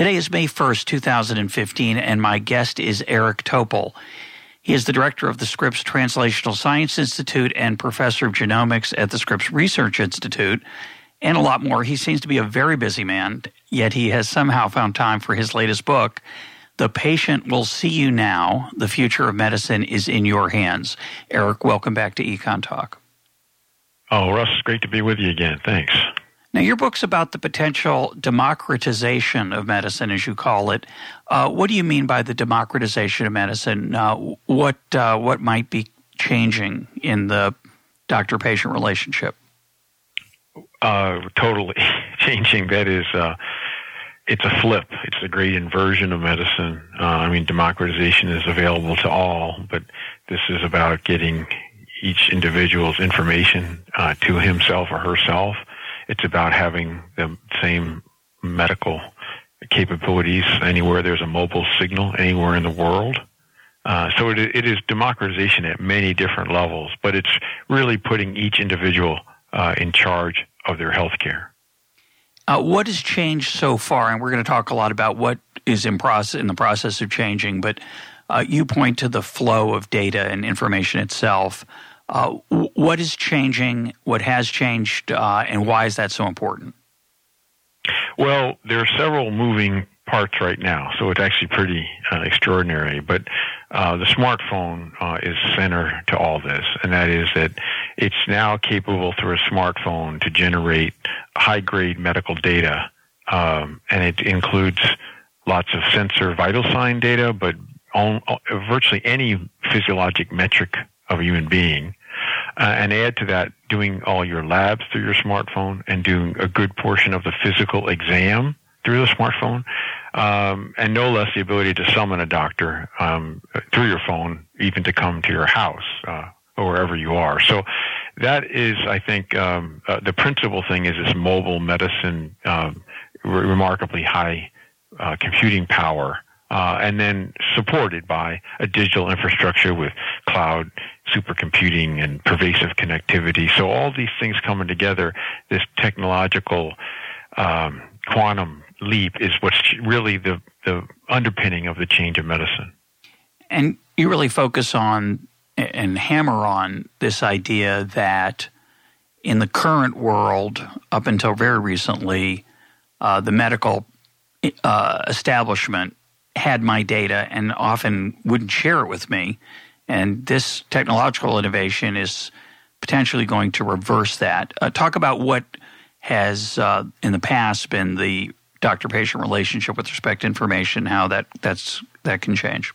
Today is May 1st, 2015, and my guest is Eric Topol. He is the director of the Scripps Translational Science Institute and professor of genomics at the Scripps Research Institute, and a lot more. He seems to be a very busy man, yet he has somehow found time for his latest book. The patient will see you now. The future of medicine is in your hands. Eric, welcome back to EconTalk. Oh, Russ, great to be with you again. Thanks. Now, your book's about the potential democratization of medicine, as you call it. Uh, what do you mean by the democratization of medicine? Uh, what uh, what might be changing in the doctor-patient relationship? Uh, totally changing. That is, uh, it's a flip. It's a great inversion of medicine. Uh, I mean, democratization is available to all, but this is about getting each individual's information to himself or herself it's about having the same medical capabilities anywhere there's a mobile signal anywhere in the world. Uh, so it, it is democratization at many different levels, but it's really putting each individual uh, in charge of their health care. Uh, what has changed so far? And we're going to talk a lot about what is in, process, in the process of changing, but uh, you point to the flow of data and information itself. Uh, what is changing? What has changed, uh, and why is that so important? Well, there are several moving parts right now, so it's actually pretty uh, extraordinary. But uh, the smartphone uh, is center to all this, and that is that it's now capable through a smartphone to generate high-grade medical data, um, and it includes lots of sensor vital sign data, but on, virtually any physiologic metric of a human being uh, and add to that doing all your labs through your smartphone and doing a good portion of the physical exam through the smartphone, um, and no less the ability to summon a doctor um, through your phone, even to come to your house uh, or wherever you are. So that is, I think, um, uh, the principal thing is this mobile medicine, um, re- remarkably high uh, computing power uh, and then supported by a digital infrastructure with cloud supercomputing and pervasive connectivity. So all these things coming together, this technological um, quantum leap is what's really the, the underpinning of the change of medicine. And you really focus on and hammer on this idea that in the current world, up until very recently, uh, the medical uh, establishment had my data and often wouldn't share it with me. And this technological innovation is potentially going to reverse that. Uh, talk about what has uh, in the past been the doctor-patient relationship with respect to information, how that that's that can change.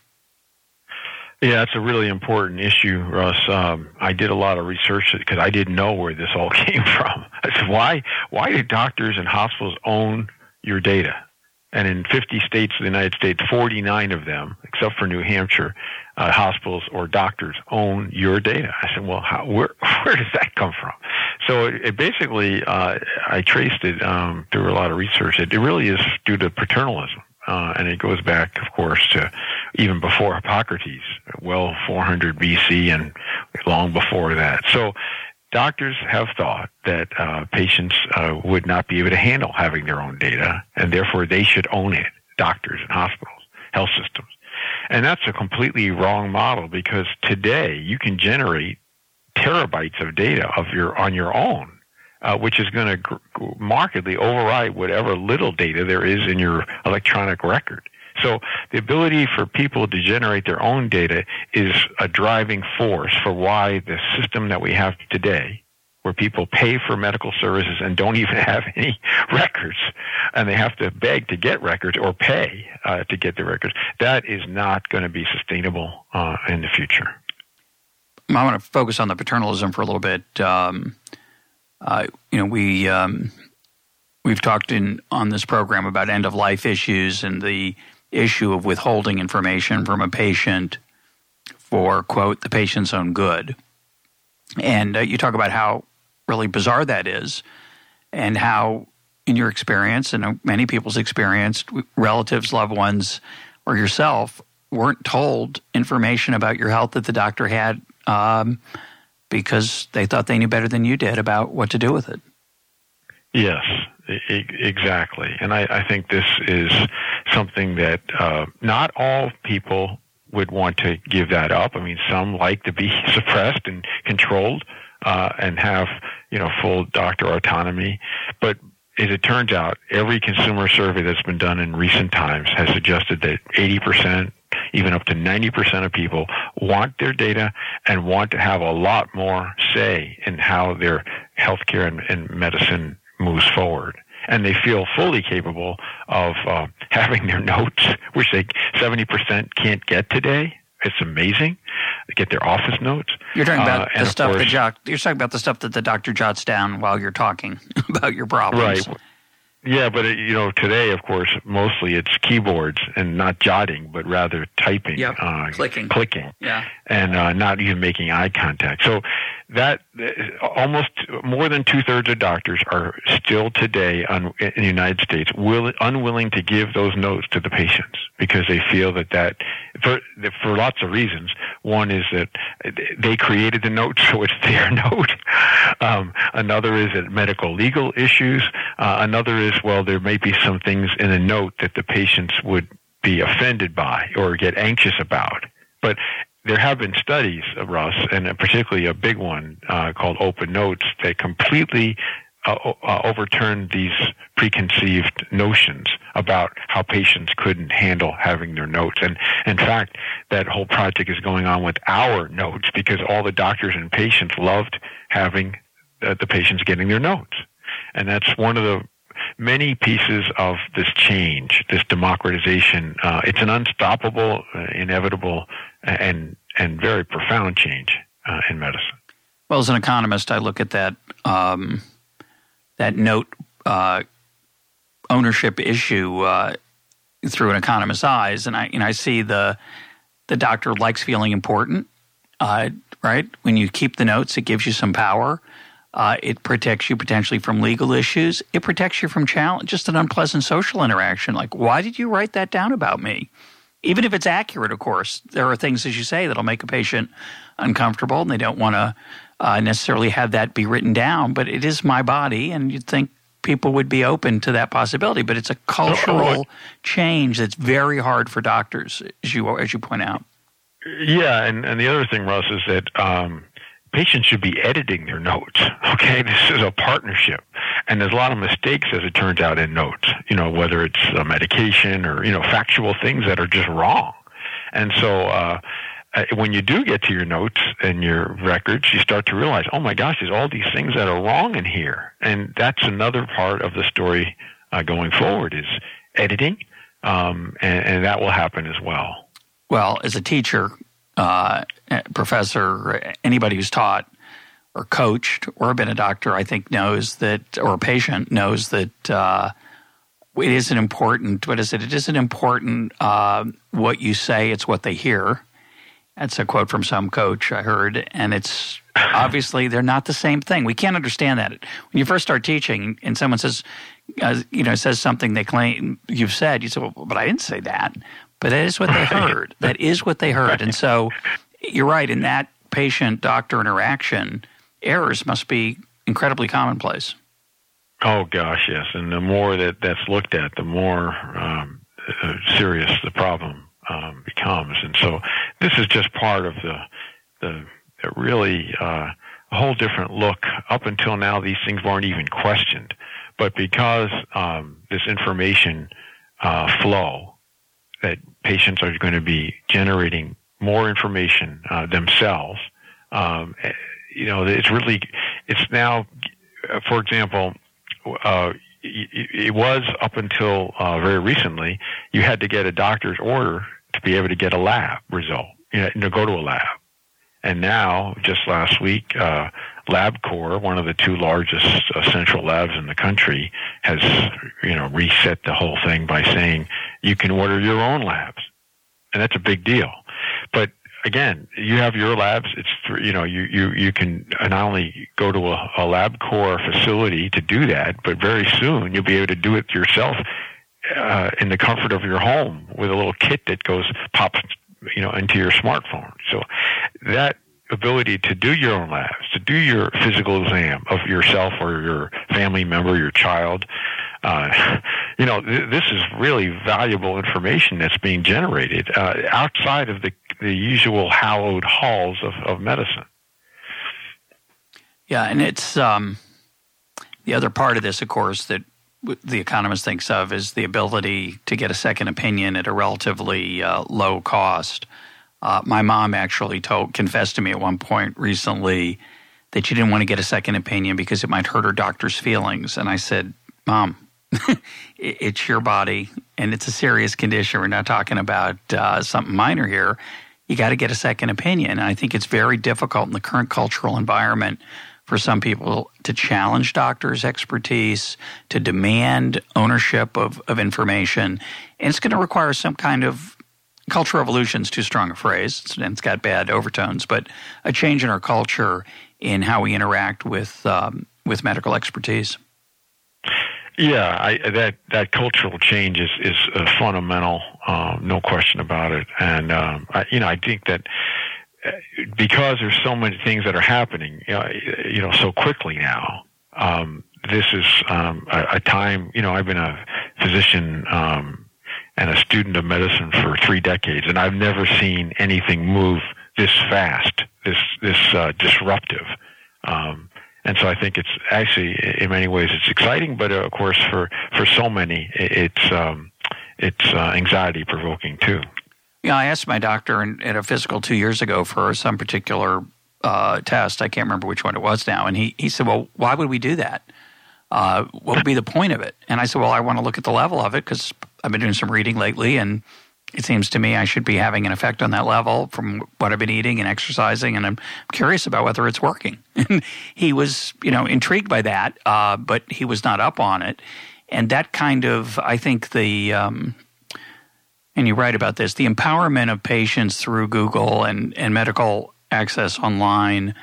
Yeah, that's a really important issue, Russ. Um, I did a lot of research because I didn't know where this all came from. I said, why why do doctors and hospitals own your data? And in 50 states of the United States, 49 of them, except for New Hampshire, uh, hospitals or doctors own your data. I said, well, how, where, where does that come from? So it, it basically, uh, I traced it um, through a lot of research. It, it really is due to paternalism. Uh, and it goes back, of course, to even before Hippocrates, well 400 BC and long before that. So doctors have thought that uh, patients uh, would not be able to handle having their own data, and therefore they should own it. Doctors and hospitals, health systems, and that's a completely wrong model because today you can generate terabytes of data of your on your own. Uh, which is going to gr- markedly override whatever little data there is in your electronic record. So the ability for people to generate their own data is a driving force for why the system that we have today, where people pay for medical services and don't even have any records, and they have to beg to get records or pay uh, to get the records, that is not going to be sustainable uh, in the future. I want to focus on the paternalism for a little bit. Um, uh, you know, we um, we've talked in on this program about end of life issues and the issue of withholding information from a patient for quote the patient's own good. And uh, you talk about how really bizarre that is, and how, in your experience and many people's experience, relatives, loved ones, or yourself weren't told information about your health that the doctor had um, because they thought they knew better than you did about what to do with it. Yes, exactly. And I, I, think this is something that uh, not all people would want to give that up. I mean, some like to be suppressed and controlled uh, and have you know full doctor autonomy, but as it turns out, every consumer survey that's been done in recent times has suggested that 80%, even up to 90% of people want their data and want to have a lot more say in how their healthcare and, and medicine moves forward and they feel fully capable of uh, having their notes, which they 70% can't get today. It's amazing. They get their office notes. You're talking about uh, the stuff course, that you're talking about the stuff that the doctor jots down while you're talking about your problems. Right. Yeah, but it, you know, today, of course, mostly it's keyboards and not jotting, but rather typing, yep. uh, clicking, clicking, yeah, and uh, not even making eye contact. So that almost more than two thirds of doctors are still today un, in the United States will, unwilling to give those notes to the patients because they feel that that for for lots of reasons. One is that they created the note, so it's their note. Um, another is that medical legal issues. Uh, another is well, there may be some things in a note that the patients would be offended by or get anxious about. But there have been studies, of Russ, and particularly a big one uh, called Open Notes that completely uh, uh, overturned these preconceived notions about how patients couldn't handle having their notes. And in fact, that whole project is going on with our notes because all the doctors and patients loved having uh, the patients getting their notes. And that's one of the many pieces of this change, this democratization. Uh, it's an unstoppable, uh, inevitable and and very profound change uh, in medicine. Well, as an economist, I look at that um, that note uh, ownership issue uh, through an economist's eyes, and I and I see the the doctor likes feeling important, uh, right? When you keep the notes, it gives you some power. Uh, it protects you potentially from legal issues. It protects you from challenge, just an unpleasant social interaction. Like, why did you write that down about me? even if it's accurate, of course, there are things, as you say, that'll make a patient uncomfortable, and they don't want to uh, necessarily have that be written down. But it is my body, and you'd think people would be open to that possibility. But it's a cultural change that's very hard for doctors, as you as you point out. Yeah, and and the other thing, Russ, is that um, patients should be editing their notes. Okay, this is a partnership, and there's a lot of mistakes, as it turns out, in notes. You know, whether it's a medication or you know factual things that are just wrong, and so. Uh, uh, when you do get to your notes and your records, you start to realize, oh my gosh, there's all these things that are wrong in here, and that's another part of the story uh, going forward is editing, um, and, and that will happen as well. Well, as a teacher, uh, professor, anybody who's taught or coached or been a doctor, I think knows that, or a patient knows that uh, it isn't important. What is it? It isn't important uh, what you say; it's what they hear. That's a quote from some coach I heard, and it's obviously they're not the same thing. We can't understand that when you first start teaching, and someone says, uh, you know, says something they claim you've said. You say, "Well, but I didn't say that." But that is what they heard. That is what they heard. And so you're right. In that patient doctor interaction, errors must be incredibly commonplace. Oh, gosh, yes. And the more that that's looked at, the more um, uh, serious the problem um, becomes. And so this is just part of the, the, the really uh, a whole different look. Up until now, these things weren't even questioned. But because um, this information uh, flow that patients are going to be generating more information uh, themselves. Um, you know, it's really, it's now, uh, for example, uh, it was up until uh, very recently, you had to get a doctor's order to be able to get a lab result, you know, to go to a lab. And now, just last week, uh, LabCorp, one of the two largest uh, central labs in the country, has you know reset the whole thing by saying you can order your own labs, and that's a big deal. But again, you have your labs. It's you know you you you can not only go to a, a LabCorp facility to do that, but very soon you'll be able to do it yourself uh, in the comfort of your home with a little kit that goes pops you know into your smartphone. So that ability to do your own labs, to do your physical exam of yourself or your family member, your child. Uh, you know, th- this is really valuable information that's being generated uh, outside of the, the usual hallowed halls of, of medicine. Yeah, and it's um, the other part of this, of course, that the economist thinks of is the ability to get a second opinion at a relatively uh, low cost. Uh, my mom actually told, confessed to me at one point recently that she didn't want to get a second opinion because it might hurt her doctor's feelings. And I said, Mom, it's your body and it's a serious condition. We're not talking about uh, something minor here. You got to get a second opinion. And I think it's very difficult in the current cultural environment for some people to challenge doctors' expertise, to demand ownership of, of information. And it's going to require some kind of cultural revolution is too strong a phrase and it's got bad overtones, but a change in our culture in how we interact with um, with medical expertise. Yeah, I, that that cultural change is is fundamental, um, no question about it. And um, I, you know, I think that uh, because there's so many things that are happening, you know, you know so quickly now. Um, this is um, a, a, time. You know, I've been a physician um, and a student of medicine for three decades, and I've never seen anything move this fast, this this uh, disruptive. Um, and so I think it's actually, in many ways, it's exciting, but uh, of course, for for so many, it's um, it's uh, anxiety provoking too. Yeah, I asked my doctor in, at a physical two years ago for some particular uh, test. I can't remember which one it was now, and he he said, "Well, why would we do that? Uh, what would be the point of it?" And I said, "Well, I want to look at the level of it because I've been doing some reading lately, and it seems to me I should be having an effect on that level from what I've been eating and exercising, and I'm curious about whether it's working. He was, you know, intrigued by that, uh, but he was not up on it. And that kind of, I think, the um, and you write about this, the empowerment of patients through Google and, and medical access online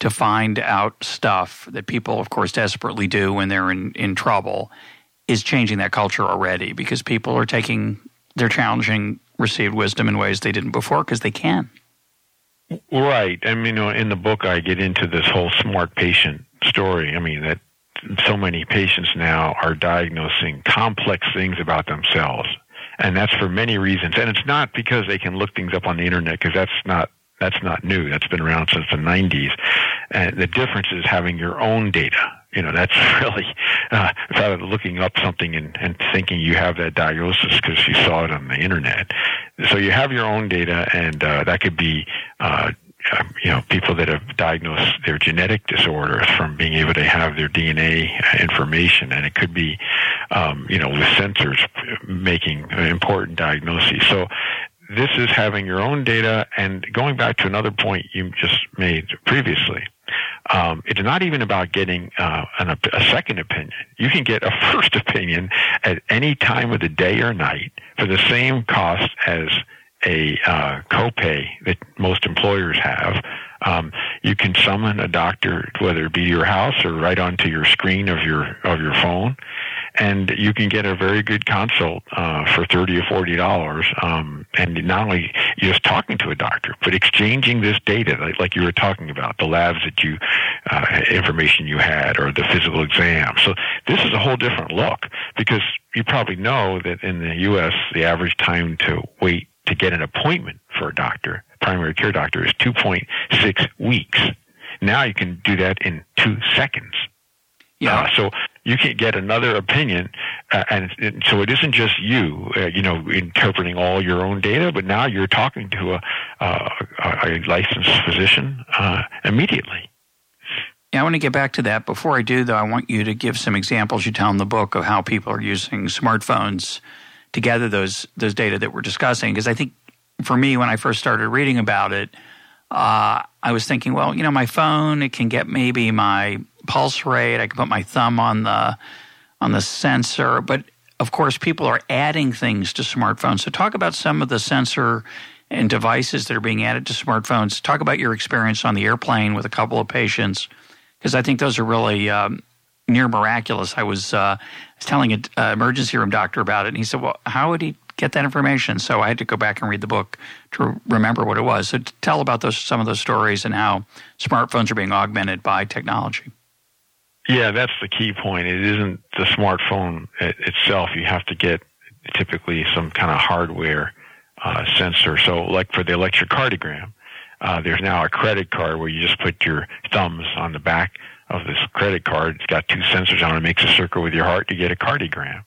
to find out stuff that people, of course, desperately do when they're in, in trouble is changing that culture already because people are taking, they're challenging received wisdom in ways they didn't before because they can. Right. I mean, in the book, I get into this whole smart patient story. I mean, that so many patients now are diagnosing complex things about themselves. And that's for many reasons. And it's not because they can look things up on the internet because that's not that's not new. That's been around since the 90s. And the difference is having your own data you know that's really uh, than looking up something and, and thinking you have that diagnosis because you saw it on the internet. So you have your own data, and uh, that could be. Uh, um, you know, people that have diagnosed their genetic disorders from being able to have their DNA information, and it could be, um, you know, with sensors making important diagnoses. So this is having your own data, and going back to another point you just made previously um, it's not even about getting uh, an, a second opinion. You can get a first opinion at any time of the day or night for the same cost as a uh, copay that most employers have. Um, you can summon a doctor, whether it be your house or right onto your screen of your of your phone, and you can get a very good consult uh, for thirty or forty dollars. Um, and not only just talking to a doctor, but exchanging this data, like, like you were talking about, the labs that you uh, information you had, or the physical exam. So this is a whole different look because you probably know that in the U.S. the average time to wait to get an appointment for a doctor, primary care doctor, is two point six weeks. Now you can do that in two seconds. Yeah. Uh, so you can't get another opinion, uh, and, and, so it isn't just you, uh, you know, interpreting all your own data, but now you're talking to a, a, a licensed physician uh, immediately. Yeah, I want to get back to that. Before I do, though, I want you to give some examples you tell in the book of how people are using smartphones to gather those those data that we're discussing. Because I think for me, when I first started reading about it, uh, I was thinking, well, you know, my phone it can get maybe my pulse rate. I can put my thumb on the on the sensor, but of course, people are adding things to smartphones. So, talk about some of the sensor and devices that are being added to smartphones. Talk about your experience on the airplane with a couple of patients, because I think those are really um, near miraculous. I was, uh, was telling an uh, emergency room doctor about it, and he said, "Well, how would he get that information?" So I had to go back and read the book to remember what it was. So tell about those some of those stories and how smartphones are being augmented by technology. Yeah, that's the key point. It isn't the smartphone itself. You have to get typically some kind of hardware uh, sensor. So, like for the electrocardiogram, uh, there's now a credit card where you just put your thumbs on the back of this credit card. It's got two sensors on it. Makes a circle with your heart. You get a cardiogram.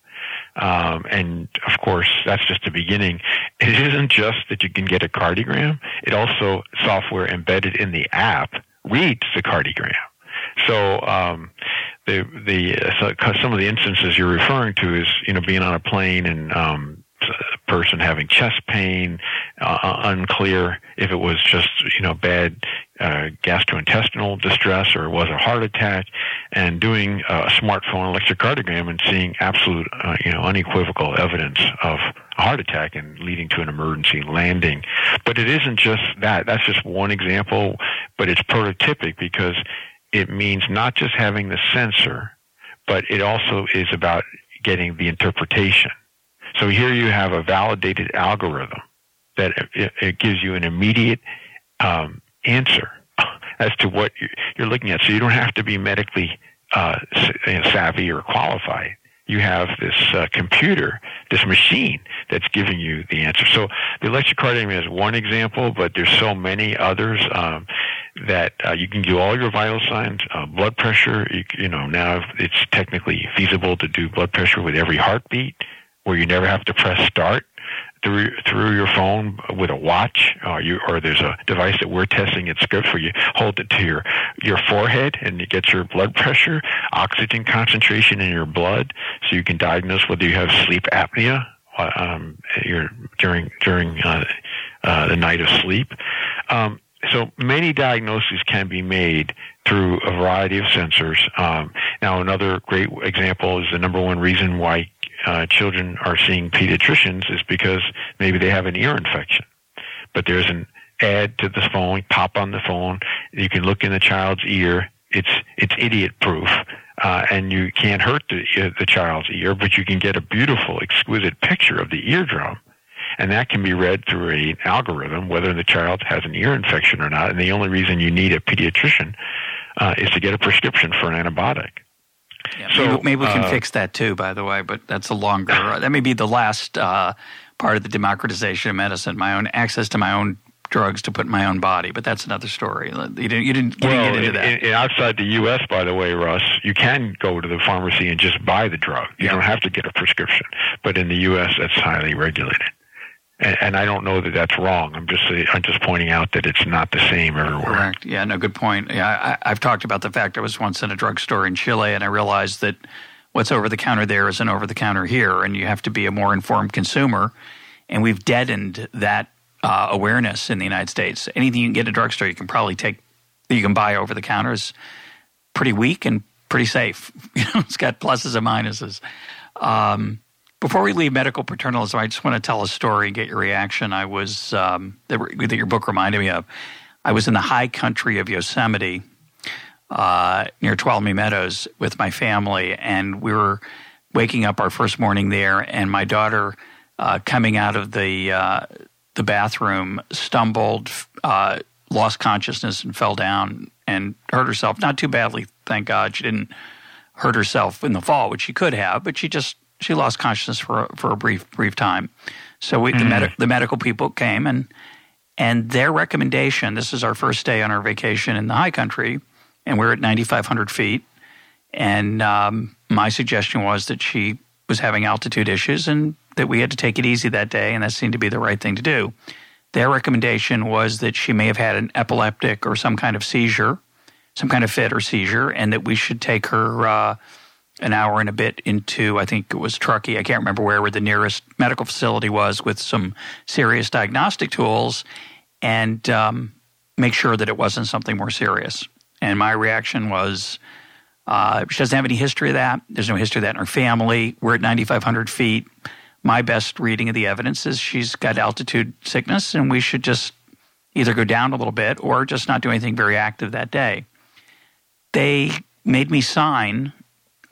Um, and of course, that's just the beginning. It isn't just that you can get a cardiogram. It also software embedded in the app reads the cardiogram. So um, the the so some of the instances you're referring to is you know being on a plane and um, person having chest pain, uh, uh, unclear if it was just you know bad uh, gastrointestinal distress or it was a heart attack, and doing a smartphone electrocardiogram and seeing absolute uh, you know unequivocal evidence of a heart attack and leading to an emergency landing. But it isn't just that. That's just one example, but it's prototypic because it means not just having the sensor, but it also is about getting the interpretation. So here you have a validated algorithm that it, it gives you an immediate um, answer as to what you're looking at. So you don't have to be medically uh, savvy or qualified you have this uh, computer, this machine that's giving you the answer. So the electrocardiogram is one example, but there's so many others um, that uh, you can do all your vital signs, uh, blood pressure. You, you know now it's technically feasible to do blood pressure with every heartbeat, where you never have to press start through through your phone with a watch, uh, you, or there's a device that we're testing at Scripps where you hold it to your your forehead and you get your blood pressure, oxygen concentration in your blood, so you can diagnose whether you have sleep apnea uh, um, during during uh, uh, the night of sleep. Um, so many diagnoses can be made through a variety of sensors. Um, now, another great example is the number one reason why uh, children are seeing pediatricians is because maybe they have an ear infection. But there's an ad to the phone, pop on the phone. You can look in the child's ear. It's it's idiot proof, uh, and you can't hurt the uh, the child's ear, but you can get a beautiful, exquisite picture of the eardrum, and that can be read through an algorithm whether the child has an ear infection or not. And the only reason you need a pediatrician uh, is to get a prescription for an antibiotic. Yeah, so maybe, maybe we can uh, fix that too. By the way, but that's a longer. Uh, that may be the last uh, part of the democratization of medicine. My own access to my own drugs to put in my own body, but that's another story. You didn't, you didn't, you well, didn't get into that. In, in, outside the U.S., by the way, Russ, you can go to the pharmacy and just buy the drug. You don't have to get a prescription. But in the U.S., that's highly regulated and, and, I don't know that that's wrong. I'm just I'm just pointing out that it's not the same everywhere. Correct. Yeah. No. Good point. Yeah. I, have talked about the fact I was once in a drugstore in Chile, and I realized that what's over the counter there isn't over the counter here, and you have to be a more informed consumer. And we've deadened that uh, awareness in the United States. Anything you can get at a drugstore, you can probably take you can buy over the counter is pretty weak and pretty safe. You know, it's got pluses and minuses. Um, before we leave medical paternalism, I just want to tell a story and get your reaction. I was um, that, that, your book reminded me of. I was in the high country of Yosemite, uh, near Tuolumne Meadows, with my family, and we were waking up our first morning there, and my daughter, uh, coming out of the uh, the bathroom, stumbled, uh, lost consciousness, and fell down and hurt herself. Not too badly, thank God. She didn't hurt herself in the fall, which she could have, but she just she lost consciousness for for a brief brief time. So we, mm. the, med- the medical people came and and their recommendation. This is our first day on our vacation in the high country, and we're at 9,500 feet. And um, my suggestion was that she was having altitude issues and that we had to take it easy that day, and that seemed to be the right thing to do. Their recommendation was that she may have had an epileptic or some kind of seizure, some kind of fit or seizure, and that we should take her. Uh, an hour and a bit into, I think it was Truckee. I can't remember where, where the nearest medical facility was with some serious diagnostic tools. And um, make sure that it wasn't something more serious. And my reaction was, uh, she doesn't have any history of that. There's no history of that in her family. We're at 9,500 feet. My best reading of the evidence is she's got altitude sickness, and we should just either go down a little bit or just not do anything very active that day. They made me sign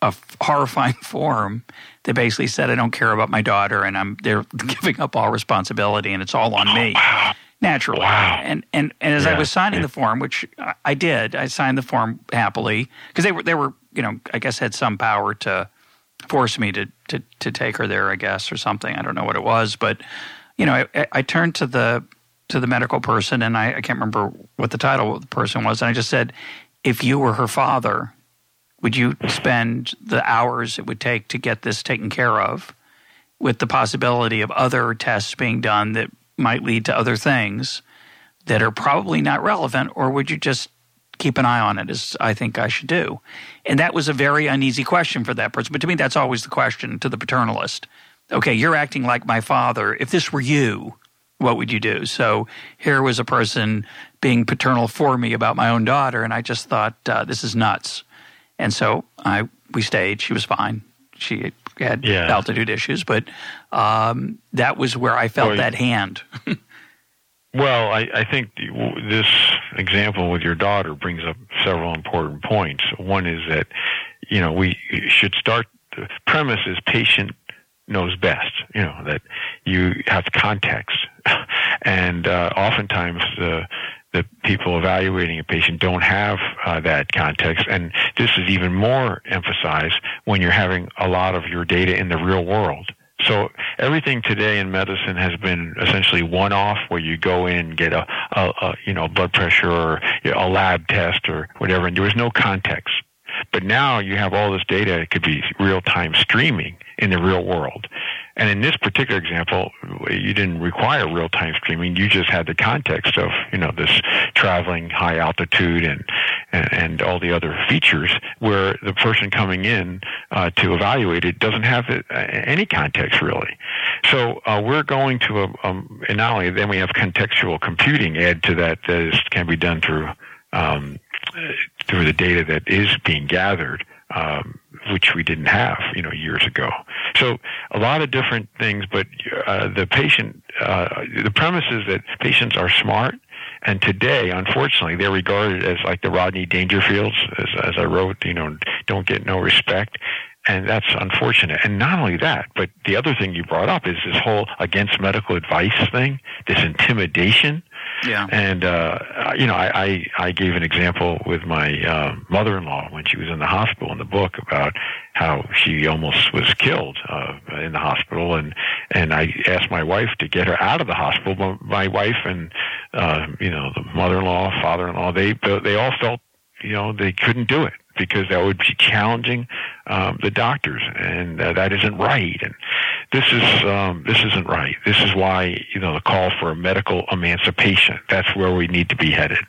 a horrifying form that basically said I don't care about my daughter and I'm they're giving up all responsibility and it's all on me. Naturally. Wow. And and and as yeah. I was signing the form, which I did, I signed the form happily because they were they were, you know, I guess had some power to force me to to to take her there, I guess, or something. I don't know what it was, but you know, I, I turned to the to the medical person and I, I can't remember what the title of the person was, and I just said, if you were her father, would you spend the hours it would take to get this taken care of with the possibility of other tests being done that might lead to other things that are probably not relevant or would you just keep an eye on it as I think I should do? And that was a very uneasy question for that person. But to me, that's always the question to the paternalist. Okay, you're acting like my father. If this were you, what would you do? So here was a person being paternal for me about my own daughter, and I just thought, uh, this is nuts. And so I we stayed. She was fine. She had yeah. altitude issues, but um, that was where I felt well, that hand. well, I, I think this example with your daughter brings up several important points. One is that you know we should start. The premise is patient knows best. You know that you have context, and uh, oftentimes the the people evaluating a patient don't have uh, that context. And this is even more emphasized when you're having a lot of your data in the real world. So everything today in medicine has been essentially one-off, where you go in and get a, a, a you know blood pressure or a lab test or whatever, and there was no context. But now you have all this data; it could be real-time streaming in the real world. And in this particular example, you didn't require real-time streaming. You just had the context of, you know, this traveling high altitude and, and, and all the other features where the person coming in uh, to evaluate it doesn't have uh, any context really. So uh, we're going to a, um, and not only then we have contextual computing add to that that can be done through um, through the data that is being gathered um, which we didn't have, you know, years ago. So a lot of different things, but uh, the patient, uh, the premise is that patients are smart, and today, unfortunately, they're regarded as like the Rodney Dangerfields, as, as I wrote, you know, don't get no respect. And that's unfortunate. And not only that, but the other thing you brought up is this whole against medical advice thing, this intimidation yeah. And uh, you know, I, I I gave an example with my uh, mother-in-law when she was in the hospital in the book about how she almost was killed uh, in the hospital, and and I asked my wife to get her out of the hospital. But my wife and uh, you know the mother-in-law, father-in-law, they they all felt you know they couldn't do it because that would be challenging um, the doctors, and uh, that isn't right. And this is um, this isn't right. This is why you know the call for a medical emancipation. That's where we need to be headed.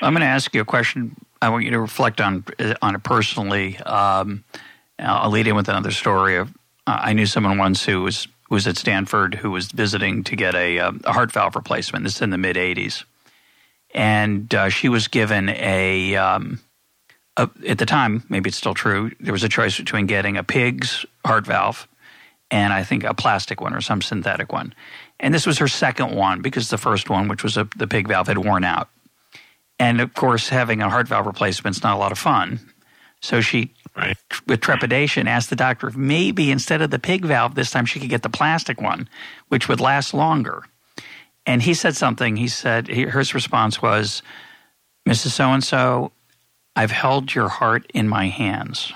I'm going to ask you a question. I want you to reflect on on it personally. Um, I'll lead in with another story. Of uh, I knew someone once who was was at Stanford who was visiting to get a, um, a heart valve replacement. This is in the mid '80s, and uh, she was given a um, uh, at the time, maybe it's still true, there was a choice between getting a pig's heart valve and I think a plastic one or some synthetic one. And this was her second one because the first one, which was a, the pig valve, had worn out. And of course, having a heart valve replacement is not a lot of fun. So she, right. with trepidation, asked the doctor if maybe instead of the pig valve, this time she could get the plastic one, which would last longer. And he said something. He said, his response was, Mrs. So and so, I've held your heart in my hands.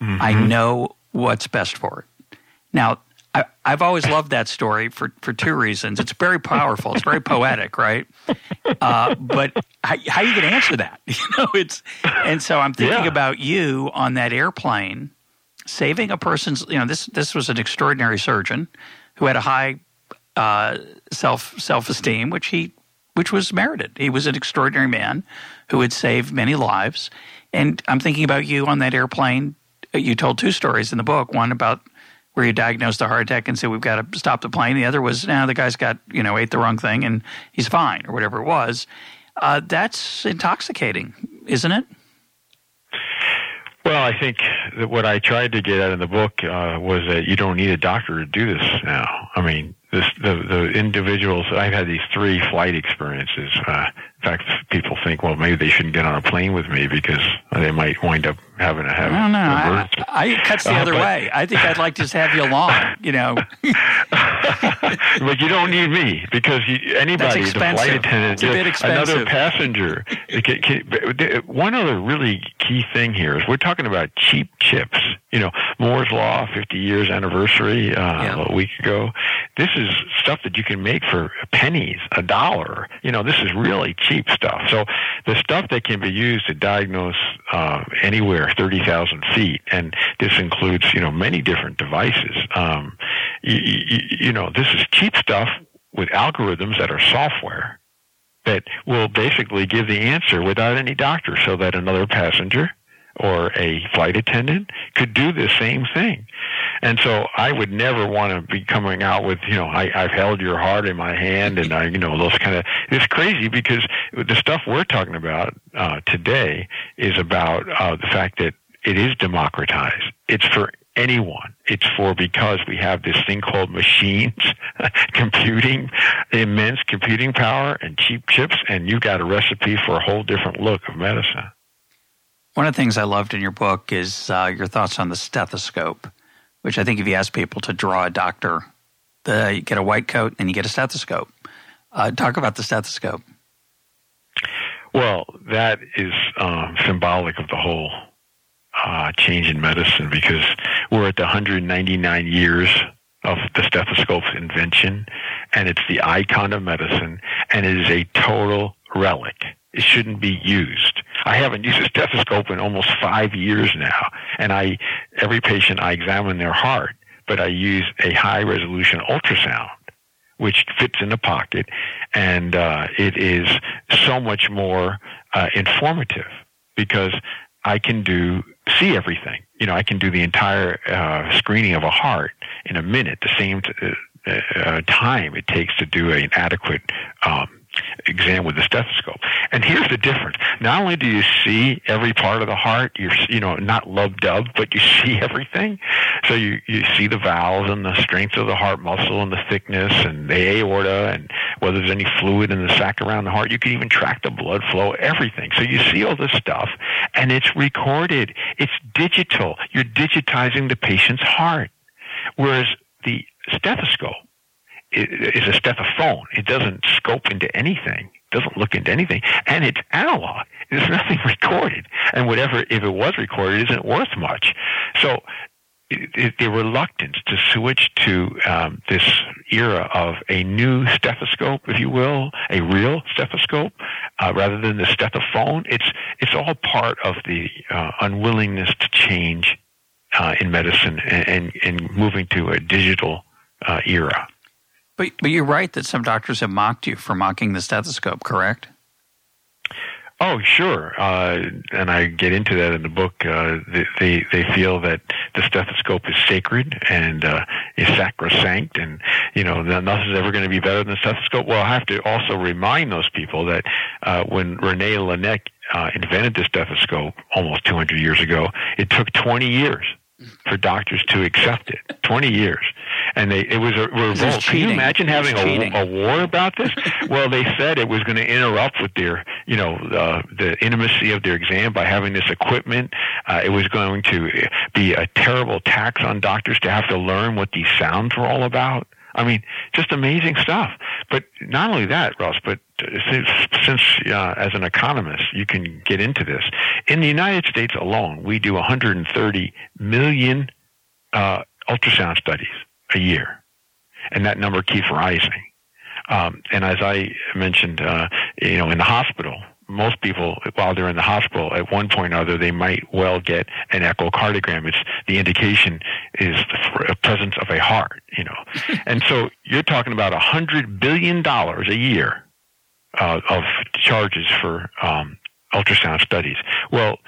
Mm-hmm. I know what's best for it. Now, I, have always loved that story for, for two reasons. It's very powerful. It's very poetic, right? Uh, but how, how, are you going to answer that? You know, it's and so I'm thinking yeah. about you on that airplane, saving a person's. You know, this this was an extraordinary surgeon who had a high uh, self self esteem, which he which was merited. He was an extraordinary man who had saved many lives. And I'm thinking about you on that airplane. You told two stories in the book one about where you diagnosed a heart attack and said we've got to stop the plane. The other was now the guy's got you know ate the wrong thing and he's fine or whatever it was. Uh, that's intoxicating, isn't it? Well, I think that what I tried to get at in the book uh, was that you don't need a doctor to do this now. I mean, this, the the individuals. I've had these three flight experiences. Uh, in fact, people think, well, maybe they shouldn't get on a plane with me because they might wind up having to have. I don't know. I, I, it cuts the uh, other but, way. I think I'd like to just have you along. You know. but you don't need me because you, anybody, the flight attendant, another passenger. Can, can, one other really key thing here is we're talking about cheap chips. You know, Moore's Law, 50 years anniversary uh, yeah. a week ago. This is stuff that you can make for pennies, a dollar. You know, this is really cheap cheap stuff. So the stuff that can be used to diagnose uh, anywhere 30,000 feet, and this includes you know many different devices. Um, you, you, you know, this is cheap stuff with algorithms that are software that will basically give the answer without any doctor, so that another passenger or a flight attendant could do the same thing. And so I would never want to be coming out with, you know, I, I've held your heart in my hand and I, you know, those kind of, it's crazy because the stuff we're talking about uh, today is about uh, the fact that it is democratized. It's for anyone. It's for because we have this thing called machines, computing, immense computing power and cheap chips, and you got a recipe for a whole different look of medicine. One of the things I loved in your book is uh, your thoughts on the stethoscope, which I think if you ask people to draw a doctor, the, you get a white coat and you get a stethoscope. Uh, talk about the stethoscope. Well, that is um, symbolic of the whole uh, change in medicine because we're at the 199 years of the stethoscope's invention, and it's the icon of medicine, and it is a total relic it shouldn't be used. I haven't used a stethoscope in almost five years now, and I every patient I examine their heart, but I use a high resolution ultrasound, which fits in the pocket, and uh, it is so much more uh, informative because I can do see everything. You know, I can do the entire uh, screening of a heart in a minute, the same t- uh, uh, time it takes to do an adequate um, exam with the stethoscope. And here's the difference. Not only do you see every part of the heart, you're, you know, not lub dub, but you see everything. So you, you see the valves and the strength of the heart muscle and the thickness and the aorta and whether there's any fluid in the sac around the heart. You can even track the blood flow, everything. So you see all this stuff and it's recorded. It's digital. You're digitizing the patient's heart. Whereas the stethoscope is a stethophone. It doesn't scope into anything, doesn't look into anything, and it's analog. There's nothing recorded, and whatever if it was recorded isn't worth much. So the reluctance to switch to um, this era of a new stethoscope, if you will, a real stethoscope, uh, rather than the stethophone, it's it's all part of the uh, unwillingness to change uh, in medicine and, and, and moving to a digital uh, era. But, but you're right that some doctors have mocked you for mocking the stethoscope, correct? Oh, sure, uh, and I get into that in the book. Uh, they they feel that the stethoscope is sacred and uh, is sacrosanct, and you know nothing's ever going to be better than the stethoscope. Well, I have to also remind those people that uh, when Rene Laennec uh, invented the stethoscope almost 200 years ago, it took 20 years for doctors to accept it. Twenty years, and they it was a revolt. Can you imagine having a, a, war about this? well, they said it was going to interrupt with their, you know, uh, the intimacy of their exam by having this equipment. Uh, it was going to be a terrible tax on doctors to have to learn what these sounds were all about. I mean, just amazing stuff. But not only that, Russ, but since, since uh, as an economist you can get into this, in the United States alone, we do 130 million uh, ultrasound studies a year, and that number keeps rising. Um, and as I mentioned, uh, you know, in the hospital, most people, while they're in the hospital, at one point or other, they might well get an echocardiogram. It's the indication is the presence of a heart, you know. and so you're talking about a hundred billion dollars a year uh, of charges for um, ultrasound studies. Well,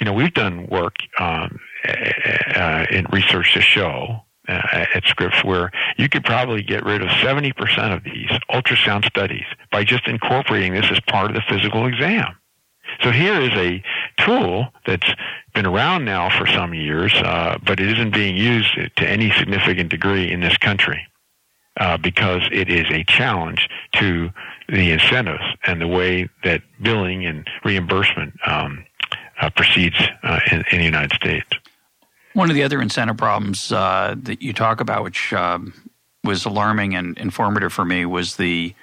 you know, we've done work um, uh, in research to show uh, at Scripps where you could probably get rid of 70% of these ultrasound studies by just incorporating this as part of the physical exam. So here is a tool that's been around now for some years, uh, but it isn't being used to any significant degree in this country uh, because it is a challenge to the incentives and the way that billing and reimbursement um, uh, proceeds uh, in, in, the United States. One of the other incentive problems uh, that you talk about, which um, was alarming and informative for me, was the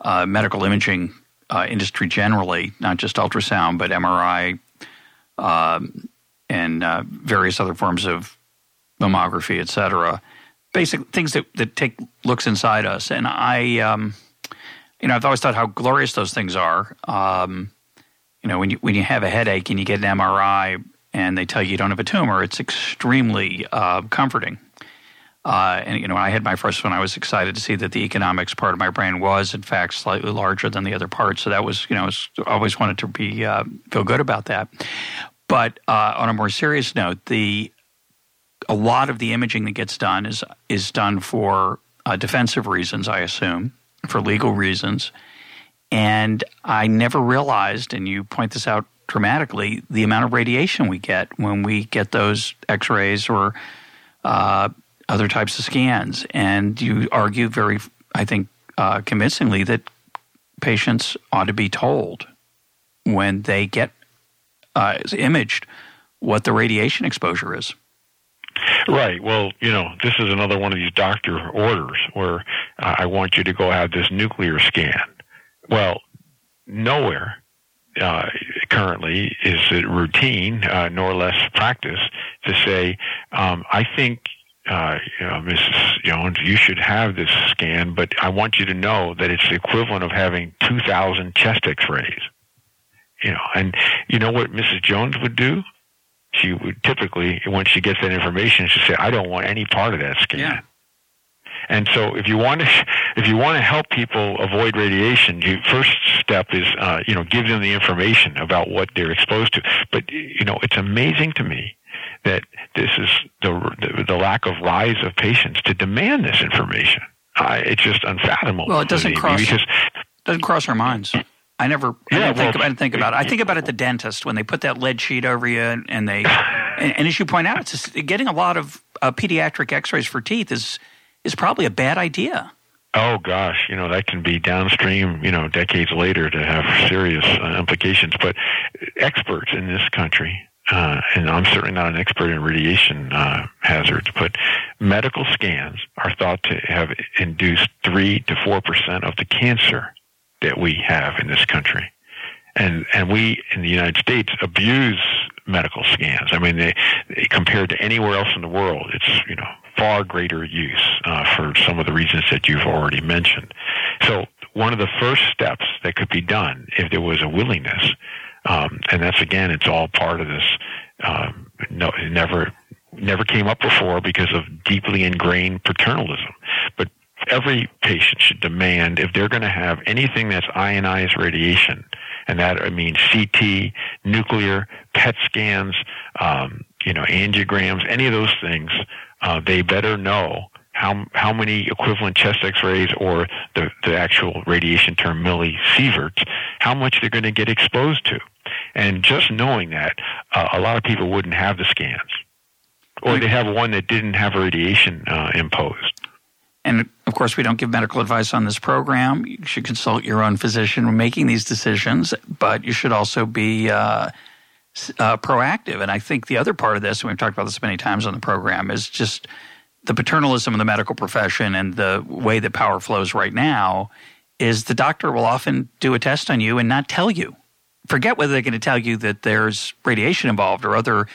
uh, medical imaging uh, industry generally, not just ultrasound, but MRI um, and uh, various other forms of mammography, et cetera. Basic things that, that take looks inside us. And I, um, you know, I've always thought how glorious those things are. Um, you know, when you when you have a headache and you get an MRI and they tell you you don't have a tumor, it's extremely uh, comforting. Uh, and you know, when I had my first one, I was excited to see that the economics part of my brain was, in fact, slightly larger than the other part. So that was, you know, I always wanted to be uh, feel good about that. But uh, on a more serious note, the a lot of the imaging that gets done is is done for uh, defensive reasons, I assume, for legal reasons. And I never realized, and you point this out dramatically, the amount of radiation we get when we get those X-rays or uh, other types of scans. And you argue very, I think, uh, convincingly that patients ought to be told when they get uh, imaged what the radiation exposure is. Right. Well, you know, this is another one of these doctor orders where uh, I want you to go have this nuclear scan. Well, nowhere uh, currently is routine, uh, nor less practice, to say, um, I think uh, you know, Mrs. Jones, you should have this scan, but I want you to know that it's the equivalent of having 2,000 chest x-rays. You know, and you know what Mrs. Jones would do? She would typically, once she gets that information, she say, I don't want any part of that scan. Yeah. And so, if you want to, if you want to help people avoid radiation, the first step is, uh, you know, give them the information about what they're exposed to. But you know, it's amazing to me that this is the, the, the lack of rise of patients to demand this information. Uh, it's just unfathomable. Well, it doesn't cross because, doesn't cross our minds. I never, I, yeah, well, think, about, I didn't think about it. I think about it at the dentist when they put that lead sheet over you, and they, and, and as you point out, it's just, getting a lot of uh, pediatric X-rays for teeth is is probably a bad idea. Oh gosh, you know that can be downstream, you know, decades later to have serious uh, implications. But experts in this country uh, and I'm certainly not an expert in radiation uh, hazards, but medical scans are thought to have induced three to four percent of the cancer that we have in this country, and and we in the United States abuse medical scans. I mean, they, they compared to anywhere else in the world, it's you know far greater use uh, for some of the reasons that you've already mentioned. So one of the first steps that could be done if there was a willingness um, and that's again, it's all part of this. Um, no, never never came up before because of deeply ingrained paternalism. But every patient should demand if they're going to have anything that's ionized radiation, and that I mean CT, nuclear, PET scans, um, you know, angiograms, any of those things, uh, they better know how how many equivalent chest X-rays or the the actual radiation term millisieverts, how much they're going to get exposed to, and just knowing that, uh, a lot of people wouldn't have the scans, or they have one that didn't have radiation uh, imposed. And of course, we don't give medical advice on this program. You should consult your own physician when making these decisions, but you should also be uh, uh, proactive. And I think the other part of this, and we've talked about this many times on the program, is just the paternalism of the medical profession and the way that power flows right now is the doctor will often do a test on you and not tell you. Forget whether they're going to tell you that there's radiation involved or other,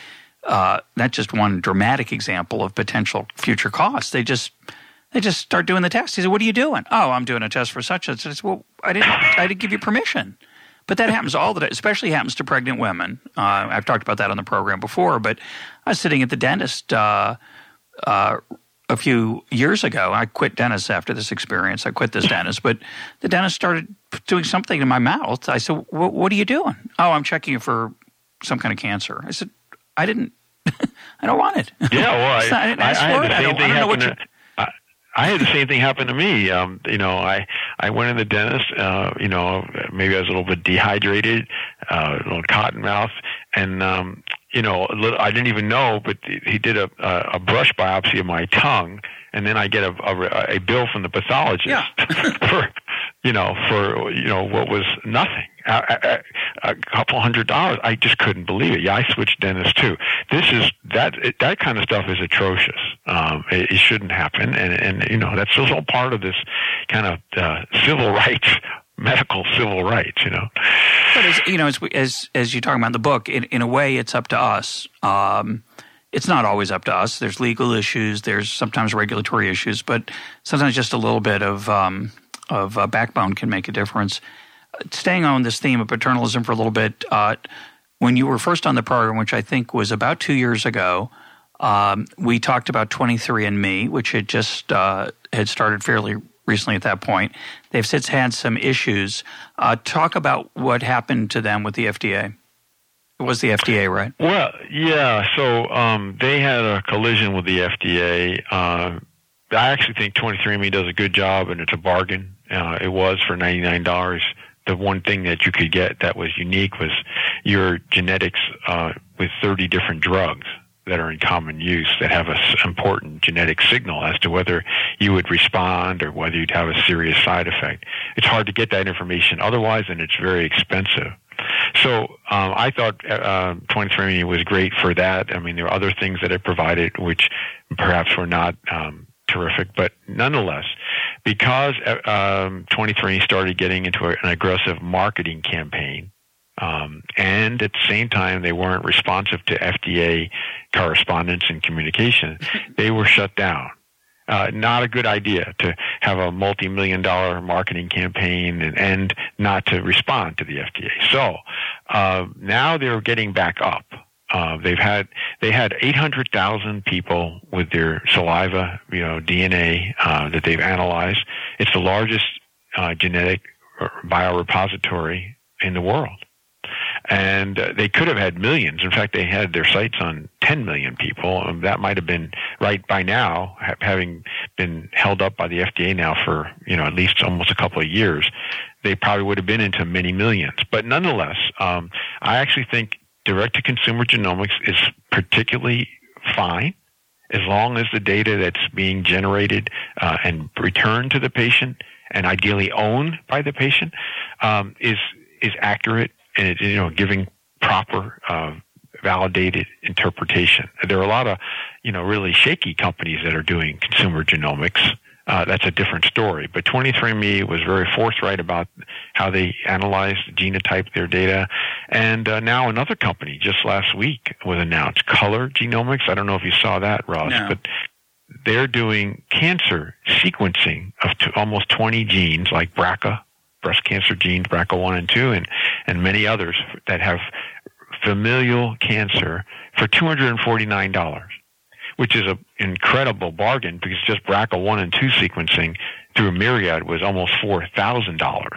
uh, not just one dramatic example of potential future costs. They just they just start doing the test. He said, "What are you doing?" "Oh, I'm doing a test for such and such." Well, I didn't. I didn't give you permission. But that happens all the time, especially happens to pregnant women. Uh, I've talked about that on the program before. But I was sitting at the dentist. Uh, uh, a few years ago. I quit dentists after this experience. I quit this dentist, but the dentist started doing something in my mouth. I said, "What are you doing?" "Oh, I'm checking you for some kind of cancer." I said, "I didn't. I don't want it. Yeah, well, I, I, I, had the same thing happen. I, had the same thing happen to me. Um, you know, I I went in the dentist. Uh, you know, maybe I was a little bit dehydrated, uh, a little cotton mouth, and um, you know, little, I didn't even know, but he did a, a brush biopsy of my tongue, and then I get a, a, a bill from the pathologist yeah. for, you know, for you know what was nothing, a, a, a couple hundred dollars. I just couldn't believe it. Yeah, I switched dentists too. This is that that kind of stuff is atrocious. Um, it, it shouldn't happen, and and you know that's all part of this kind of uh, civil rights medical civil rights, you know. But as you know, as as as you talk about in the book, in, in a way, it's up to us. Um, it's not always up to us. There's legal issues. There's sometimes regulatory issues, but sometimes just a little bit of um, of uh, backbone can make a difference. Staying on this theme of paternalism for a little bit, uh, when you were first on the program, which I think was about two years ago, um, we talked about 23andMe, which had just uh, had started fairly recently at that point. They've since had some issues. Uh, talk about what happened to them with the FDA. It was the FDA, right? Well, yeah. So um, they had a collision with the FDA. Uh, I actually think 23andMe does a good job, and it's a bargain. Uh, it was for $99. The one thing that you could get that was unique was your genetics uh, with 30 different drugs that are in common use that have an important genetic signal as to whether you would respond or whether you'd have a serious side effect. It's hard to get that information otherwise, and it's very expensive. So um, I thought uh, 23andMe was great for that. I mean, there are other things that it provided which perhaps were not um, terrific, but nonetheless, because uh, um, 23andMe started getting into an aggressive marketing campaign, um, and at the same time, they weren't responsive to FDA correspondence and communication. They were shut down. Uh, not a good idea to have a multi-million dollar marketing campaign and, and not to respond to the FDA. So uh, now they're getting back up. Uh, they've had they had 800,000 people with their saliva, you know, DNA uh, that they've analyzed. It's the largest uh, genetic biorepository in the world and uh, they could have had millions. In fact, they had their sights on 10 million people. Um, that might have been right by now, ha- having been held up by the FDA now for you know at least almost a couple of years. They probably would have been into many millions. But nonetheless, um, I actually think direct-to-consumer genomics is particularly fine as long as the data that's being generated uh, and returned to the patient and ideally owned by the patient um, is is accurate and it, you know, giving proper, uh, validated interpretation. There are a lot of, you know, really shaky companies that are doing consumer genomics. Uh, that's a different story. But 23andMe was very forthright about how they analyzed, genotyped their data. And uh, now another company just last week was announced, Color Genomics. I don't know if you saw that, Russ, no. but they're doing cancer sequencing of t- almost 20 genes like BRCA breast cancer genes, BRCA1 and 2, and, and many others that have familial cancer for $249, which is an incredible bargain because just BRCA1 and 2 sequencing through Myriad was almost $4,000.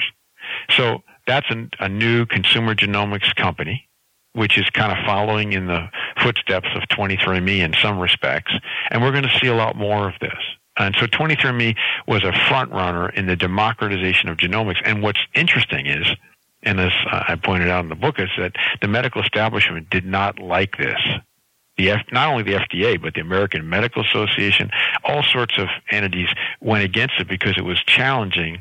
So that's an, a new consumer genomics company, which is kind of following in the footsteps of 23andMe in some respects. And we're going to see a lot more of this. And so 23andMe was a front runner in the democratization of genomics. And what's interesting is, and as I pointed out in the book, is that the medical establishment did not like this. The F, not only the FDA, but the American Medical Association, all sorts of entities went against it because it was challenging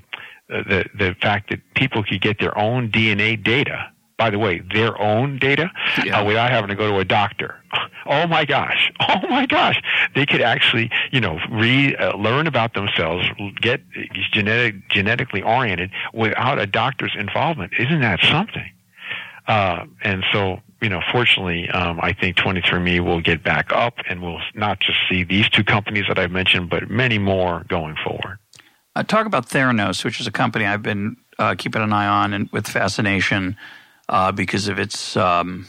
uh, the, the fact that people could get their own DNA data by the way, their own data yeah. uh, without having to go to a doctor. Oh my gosh! Oh my gosh! They could actually, you know, read, uh, learn about themselves, get genetic, genetically oriented without a doctor's involvement. Isn't that something? Uh, and so, you know, fortunately, um, I think 23andMe will get back up, and we'll not just see these two companies that I've mentioned, but many more going forward. Uh, talk about Theranos, which is a company I've been uh, keeping an eye on and with fascination uh, because of its um,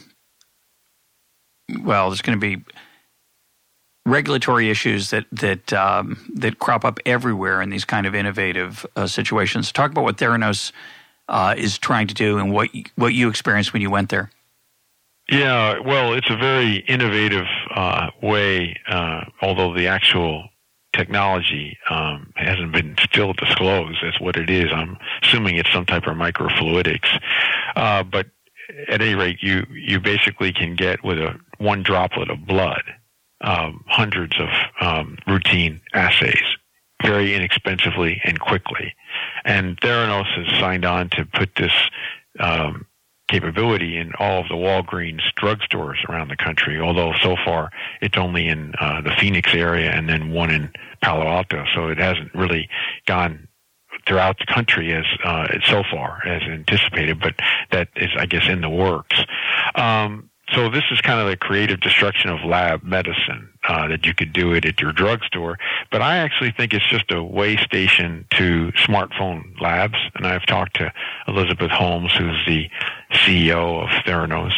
well, there's going to be regulatory issues that that um, that crop up everywhere in these kind of innovative uh, situations. Talk about what Theranos uh, is trying to do and what what you experienced when you went there. Yeah, well, it's a very innovative uh, way, uh, although the actual technology um, hasn't been still disclosed as what it is. I'm assuming it's some type of microfluidics. Uh, but at any rate, you, you basically can get with a one droplet of blood um, hundreds of um, routine assays very inexpensively and quickly. And Theranos has signed on to put this um, capability in all of the Walgreens drugstores around the country, although so far it's only in uh, the Phoenix area and then one in Palo Alto. So it hasn't really gone throughout the country as uh, so far as anticipated, but that is, I guess, in the works. Um, so this is kind of the creative destruction of lab medicine uh, that you could do it at your drugstore. But I actually think it's just a way station to smartphone labs. And I've talked to Elizabeth Holmes, who's the CEO of Theranos,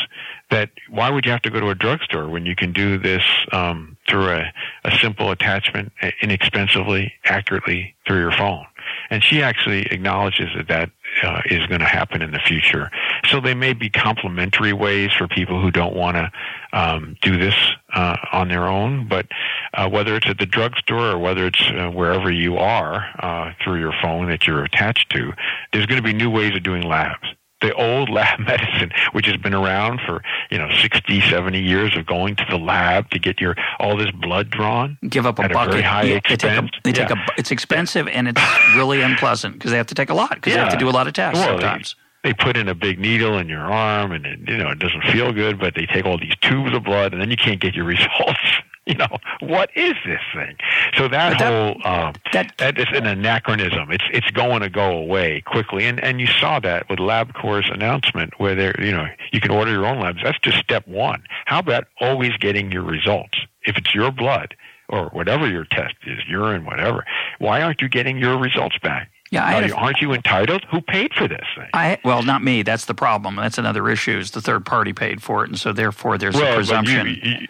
that why would you have to go to a drugstore when you can do this um, through a, a simple attachment inexpensively, accurately through your phone? And she actually acknowledges that that uh, is going to happen in the future. So they may be complementary ways for people who don't want to um, do this uh, on their own. But uh, whether it's at the drugstore or whether it's uh, wherever you are uh, through your phone that you're attached to, there's going to be new ways of doing labs the old lab medicine, which has been around for, you know, 60, 70 years of going to the lab to get your, all this blood drawn. Give up a at bucket. A very high yeah, expense. They take a, they take a, it's expensive and it's really unpleasant because they have to take a lot because yeah. they have to do a lot of tests well, sometimes. They, put in a big needle in your arm and it, you know, it doesn't feel good, but they take all these tubes of blood and then you can't get your results you know, what is this thing? So that, that whole um, that, that is an anachronism. It's it's going to go away quickly, and and you saw that with LabCorp's announcement, where they you know you can order your own labs. That's just step one. How about always getting your results? If it's your blood or whatever your test is, urine, whatever, why aren't you getting your results back? Yeah, aren't you entitled? Who paid for this thing? I well, not me. That's the problem. That's another issue. Is the third party paid for it, and so therefore there's well, a presumption. You, you,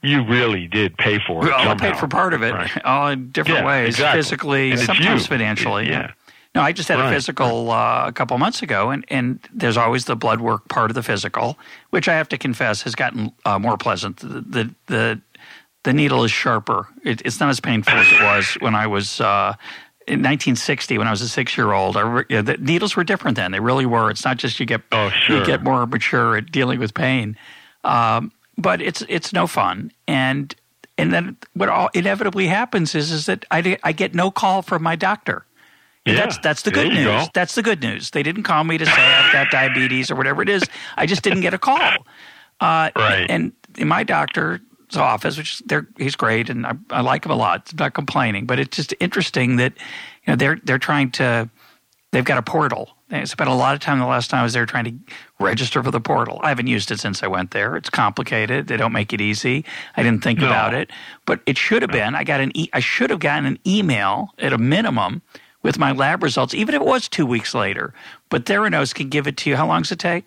you really did pay for it. Well, somehow. I paid for part of it, right. all in different yeah, ways, exactly. physically, and sometimes financially. Yeah. No, I just had right. a physical uh, a couple months ago, and, and there's always the blood work part of the physical, which I have to confess has gotten uh, more pleasant. The, the the the needle is sharper. It, it's not as painful as it was when I was. Uh, in 1960, when I was a six-year-old, I, yeah, the needles were different then. They really were. It's not just you get oh, sure. you get more mature at dealing with pain, um, but it's it's no fun. And and then what all inevitably happens is is that I, I get no call from my doctor. Yeah, that's that's the good news. Go. That's the good news. They didn't call me to say I've got diabetes or whatever it is. I just didn't get a call. Uh, right. And my doctor's office, which they're he's great and I, I like him a lot. I'm not complaining, but it's just interesting that you know they're they're trying to they've got a portal. They spent a lot of time the last time I was there trying to register for the portal. I haven't used it since I went there. It's complicated. They don't make it easy. I didn't think no. about it, but it should have been. I got an e- I should have gotten an email at a minimum with my lab results, even if it was two weeks later. But Theranos can give it to you. How long does it take?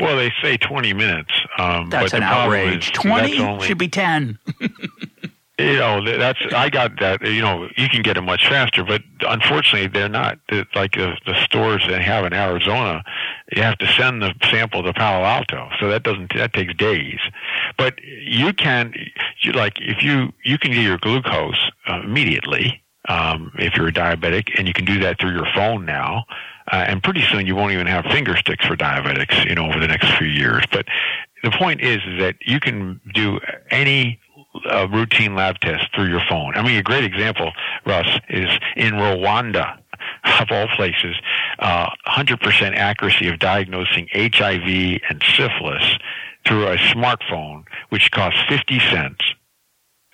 Well, they say 20 minutes. Um, that's but an outrage. Is, 20 only, should be 10. you know, that's I got that. You know, you can get it much faster, but unfortunately, they're not they're like the, the stores that have in Arizona. You have to send the sample to Palo Alto, so that doesn't that takes days. But you can, you, like, if you you can get your glucose uh, immediately um, if you're a diabetic, and you can do that through your phone now. Uh, and pretty soon you won't even have finger sticks for diabetics, you know, over the next few years. But the point is, is that you can do any uh, routine lab test through your phone. I mean, a great example, Russ, is in Rwanda, of all places, uh, 100% accuracy of diagnosing HIV and syphilis through a smartphone, which costs 50 cents.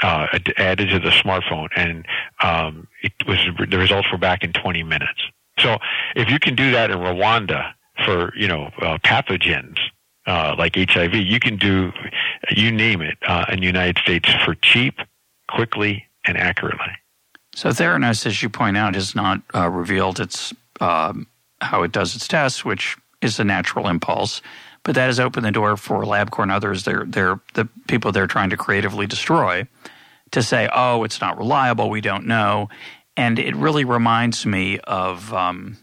Uh, added to the smartphone, and um, it was the results were back in 20 minutes. So if you can do that in Rwanda for you know uh, pathogens uh, like HIV, you can do you name it uh, in the United States for cheap, quickly, and accurately. So Theranos, as you point out, has not uh, revealed its um, how it does its tests, which is a natural impulse. But that has opened the door for LabCorp and others. They're, they're the people they're trying to creatively destroy to say, "Oh, it's not reliable. We don't know." And it really reminds me of um,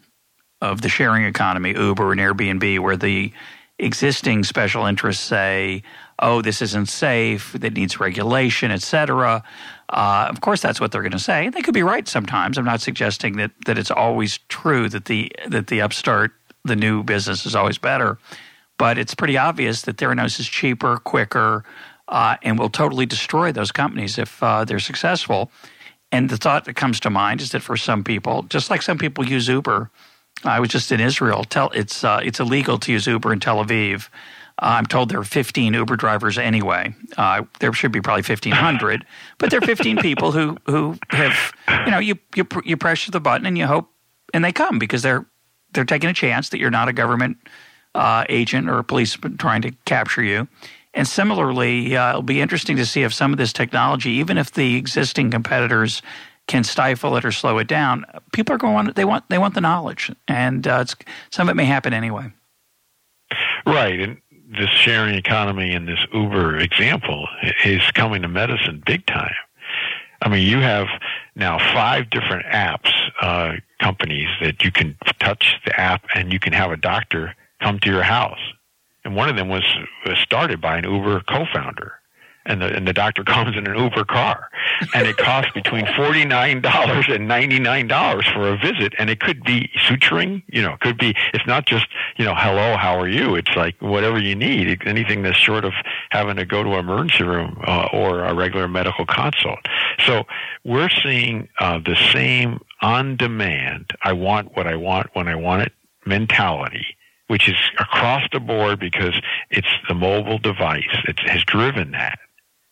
of the sharing economy, Uber and Airbnb, where the existing special interests say, "Oh, this isn't safe. That needs regulation, etc." Uh, of course, that's what they're going to say. and They could be right sometimes. I'm not suggesting that that it's always true that the that the upstart, the new business is always better, but it's pretty obvious that Theranos is cheaper, quicker, uh, and will totally destroy those companies if uh, they're successful. And the thought that comes to mind is that for some people, just like some people use Uber, I was just in Israel. Tell it's uh, it's illegal to use Uber in Tel Aviv. Uh, I'm told there are 15 Uber drivers anyway. Uh, there should be probably 1,500, but there are 15 people who who have you know you you you press the button and you hope and they come because they're they're taking a chance that you're not a government uh, agent or a policeman trying to capture you. And similarly, uh, it'll be interesting to see if some of this technology, even if the existing competitors can stifle it or slow it down, people are going. They want they want the knowledge, and uh, some of it may happen anyway. Right, and this sharing economy and this Uber example is coming to medicine big time. I mean, you have now five different apps uh, companies that you can touch the app and you can have a doctor come to your house. And one of them was, was started by an Uber co-founder and the and the doctor comes in an Uber car, and it costs between forty nine dollars and ninety nine dollars for a visit, and it could be suturing, you know, it could be. It's not just you know, hello, how are you? It's like whatever you need, anything that's short of having to go to an emergency room uh, or a regular medical consult. So we're seeing uh, the same on demand. I want what I want when I want it mentality which is across the board because it's the mobile device that has driven that.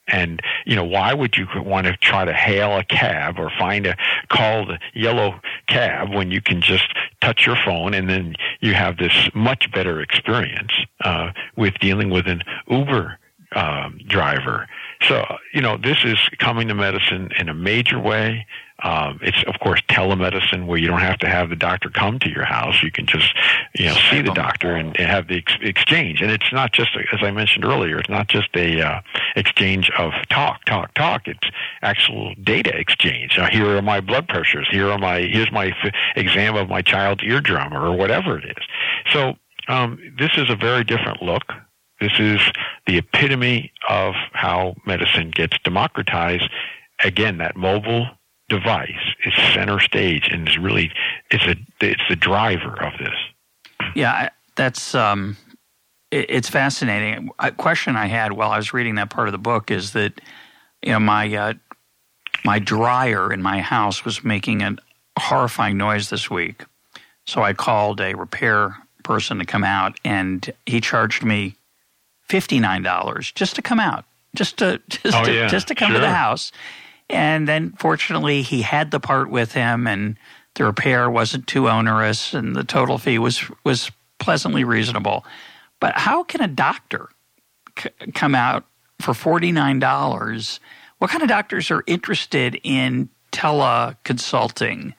And, you know, why would you want to try to hail a cab or find a, call the yellow cab when you can just touch your phone and then you have this much better experience, uh, with dealing with an Uber, um, driver. So, you know, this is coming to medicine in a major way. Um, it's of course telemedicine where you don't have to have the doctor come to your house. You can just you know see the doctor and, and have the ex- exchange. And it's not just as I mentioned earlier. It's not just a uh, exchange of talk, talk, talk. It's actual data exchange. Now, here are my blood pressures. Here are my here's my f- exam of my child's eardrum or whatever it is. So um, this is a very different look. This is the epitome of how medicine gets democratized. Again, that mobile device is center stage and is really it's a it's the driver of this. Yeah, that's um, it, it's fascinating. A question I had while I was reading that part of the book is that you know my uh, my dryer in my house was making a horrifying noise this week, so I called a repair person to come out, and he charged me fifty nine dollars just to come out, just to just oh, to, yeah. just to come sure. to the house and then fortunately, he had the part with him, and the repair wasn't too onerous, and the total fee was was pleasantly reasonable. But how can a doctor c- come out for forty nine dollars? What kind of doctors are interested in teleconsulting?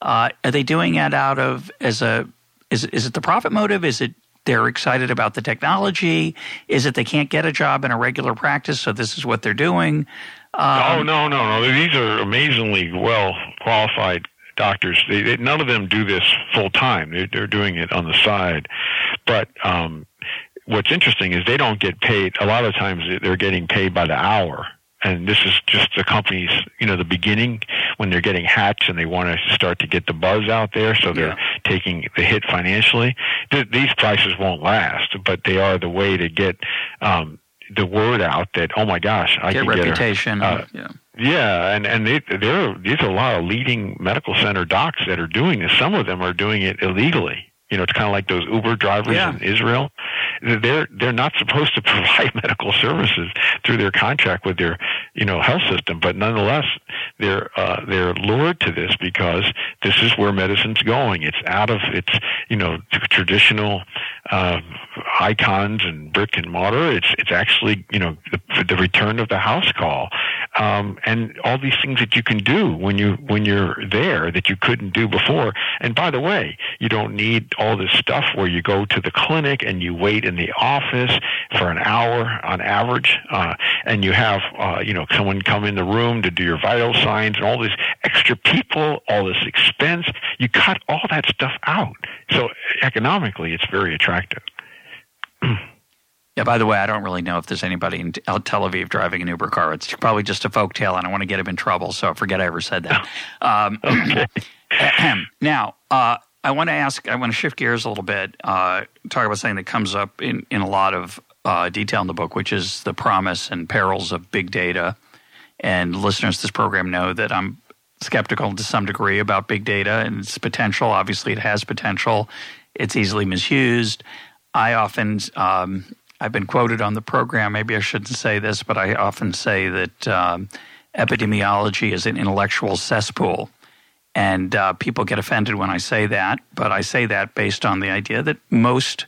Uh, are they doing it out of as a is is it the profit motive? Is it they're excited about the technology? Is it they can't get a job in a regular practice, so this is what they're doing? Um, oh no, no, no! These are amazingly well qualified doctors. They, they, none of them do this full time. They, they're doing it on the side. But um, what's interesting is they don't get paid. A lot of times they're getting paid by the hour. And this is just the company's, you know, the beginning when they're getting hatched and they want to start to get the buzz out there. So they're yeah. taking the hit financially. Th- these prices won't last, but they are the way to get um, the word out that oh my gosh, I get can reputation. Get a, uh, yeah. Yeah, and and they, there these are a lot of leading medical center docs that are doing this. Some of them are doing it illegally. You know, it's kind of like those Uber drivers yeah. in Israel. They're they're not supposed to provide medical services through their contract with their you know health system, but nonetheless they're uh, they're lured to this because this is where medicine's going. It's out of its you know traditional uh, icons and brick and mortar. It's it's actually you know the, the return of the house call, um, and all these things that you can do when you when you're there that you couldn't do before. And by the way, you don't need all this stuff where you go to the clinic and you wait in the office for an hour on average, uh, and you have uh, you know someone come in the room to do your vital signs and all these extra people, all this expense. You cut all that stuff out. So economically, it's very attractive. Yeah, by the way, I don't really know if there's anybody in Tel Aviv driving an Uber car. It's probably just a folk tale, and I want to get him in trouble, so forget I ever said that. Um, now, uh, I want to ask, I want to shift gears a little bit, uh, talk about something that comes up in, in a lot of uh, detail in the book, which is the promise and perils of big data. And listeners to this program know that I'm skeptical to some degree about big data and its potential. Obviously, it has potential, it's easily misused. I often um, I've been quoted on the program. Maybe I shouldn't say this, but I often say that um, epidemiology is an intellectual cesspool. And uh, people get offended when I say that, but I say that based on the idea that most,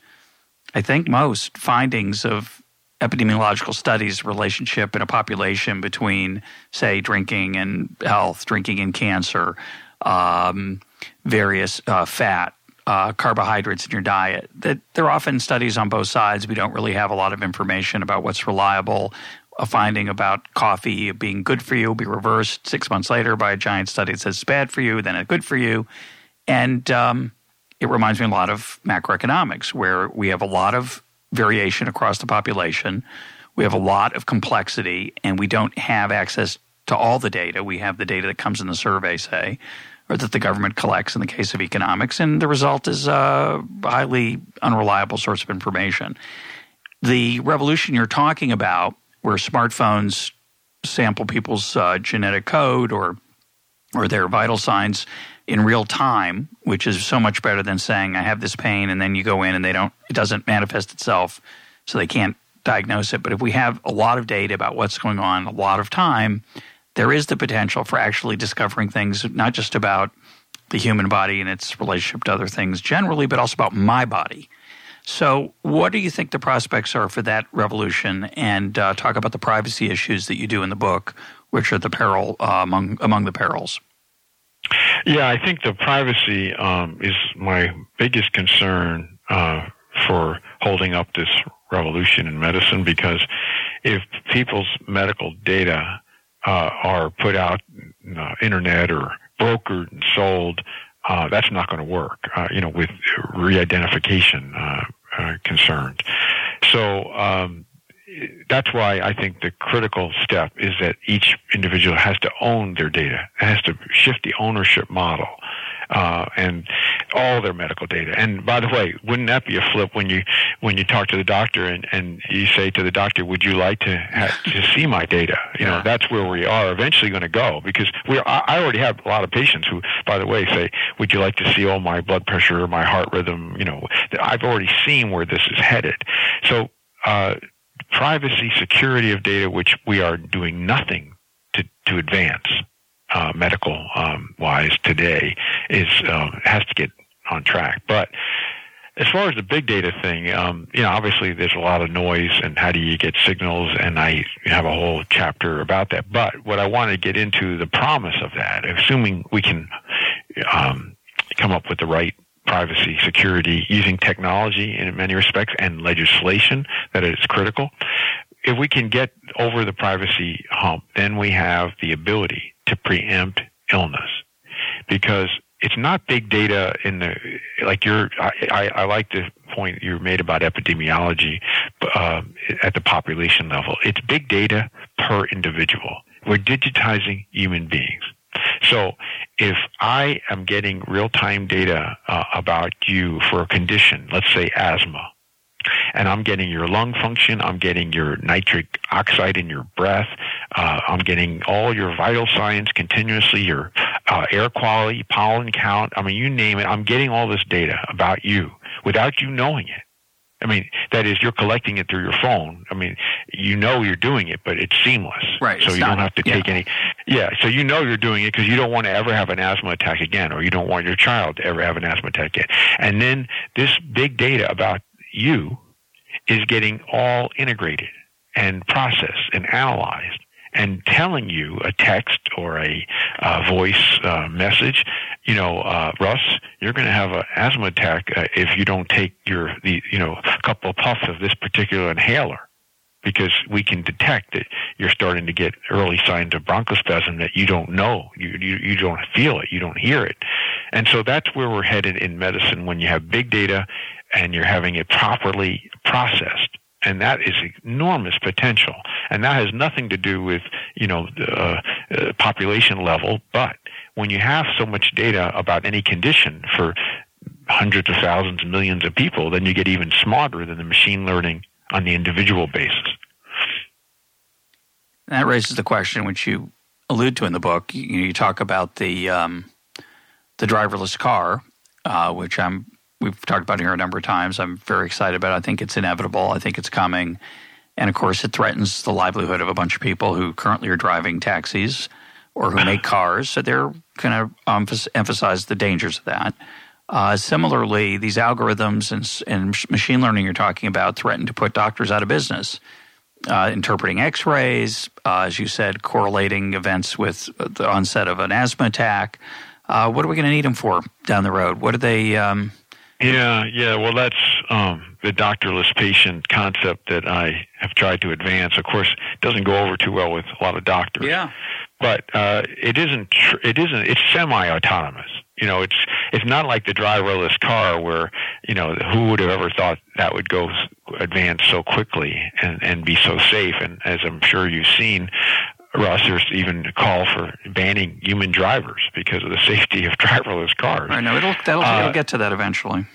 I think most findings of epidemiological studies relationship in a population between, say, drinking and health, drinking and cancer, um, various uh, fat, uh, carbohydrates in your diet. That there are often studies on both sides. We don't really have a lot of information about what's reliable. A finding about coffee being good for you be reversed six months later by a giant study that says it's bad for you, then it's good for you. And um, it reminds me a lot of macroeconomics, where we have a lot of variation across the population. We have a lot of complexity, and we don't have access to all the data. We have the data that comes in the survey, say or that the government collects in the case of economics, and the result is a highly unreliable source of information. The revolution you're talking about, where smartphones sample people's uh, genetic code or or their vital signs in real time, which is so much better than saying I have this pain and then you go in and they don't it doesn't manifest itself, so they can't diagnose it. But if we have a lot of data about what's going on a lot of time, there is the potential for actually discovering things not just about the human body and its relationship to other things generally, but also about my body. So, what do you think the prospects are for that revolution? And uh, talk about the privacy issues that you do in the book, which are the peril uh, among among the perils. Yeah, I think the privacy um, is my biggest concern uh, for holding up this revolution in medicine because if people's medical data uh, are put out uh, internet or brokered and sold, uh, that's not going to work. Uh, you know, with re-identification uh, uh, concerns. So um, that's why I think the critical step is that each individual has to own their data. It has to shift the ownership model uh, and all their medical data. And by the way, wouldn't that be a flip when you when you talk to the doctor and, and you say to the doctor, "Would you like to have, to see my data?" You know, that's where we are eventually going to go because we I already have a lot of patients who, by the way, say, "Would you like to see all my blood pressure, my heart rhythm?" You know, I've already seen where this is headed. So. Uh, privacy, security of data, which we are doing nothing to, to advance uh, medical um, wise today is uh, has to get on track. But as far as the big data thing, um, you know, obviously there's a lot of noise and how do you get signals, and I have a whole chapter about that. But what I want to get into the promise of that, assuming we can um, come up with the right privacy, security, using technology in many respects and legislation that is critical. If we can get over the privacy hump, then we have the ability to preempt illness. Because it's not big data in the like you're I, I, I like the point you made about epidemiology uh, at the population level. It's big data per individual. We're digitizing human beings. So if i am getting real-time data uh, about you for a condition let's say asthma and I'm getting your lung function, I'm getting your nitric oxide in your breath, uh, I'm getting all your vital signs continuously, your uh, air quality, pollen count. I mean, you name it. I'm getting all this data about you without you knowing it. I mean, that is, you're collecting it through your phone. I mean, you know you're doing it, but it's seamless. Right. So you don't have to yeah. take any. Yeah. So you know you're doing it because you don't want to ever have an asthma attack again, or you don't want your child to ever have an asthma attack again. And then this big data about you is getting all integrated and processed and analyzed and telling you a text or a uh, voice uh, message, you know, uh, Russ, you're going to have an asthma attack uh, if you don't take your, the, you know, a couple of puffs of this particular inhaler. Because we can detect that you're starting to get early signs of bronchospasm that you don't know, you, you you don't feel it, you don't hear it, and so that's where we're headed in medicine. When you have big data, and you're having it properly processed. And that is enormous potential. And that has nothing to do with, you know, uh, uh, population level. But when you have so much data about any condition for hundreds of thousands, millions of people, then you get even smarter than the machine learning on the individual basis. That raises the question, which you allude to in the book. You, you talk about the um, the driverless car, uh, which I'm we've talked about it here a number of times. I'm very excited about. It. I think it's inevitable. I think it's coming, and of course, it threatens the livelihood of a bunch of people who currently are driving taxis or who make cars. So they're going to um, emphasize the dangers of that. Uh, similarly, these algorithms and, and, machine learning you're talking about threaten to put doctors out of business. Uh, interpreting x rays, uh, as you said, correlating events with the onset of an asthma attack. Uh, what are we going to need them for down the road? What are they? Um, yeah, yeah. Well, that's um, the doctorless patient concept that I have tried to advance. Of course, it doesn't go over too well with a lot of doctors. Yeah. But uh, it isn't. Tr- it isn't. It's semi-autonomous you know, it's it's not like the driverless car where you know who would have ever thought that would go advance so quickly and and be so safe. And as I'm sure you've seen, Russ, there's even a call for banning human drivers because of the safety of driverless cars. I know it'll that'll, uh, it'll get to that eventually.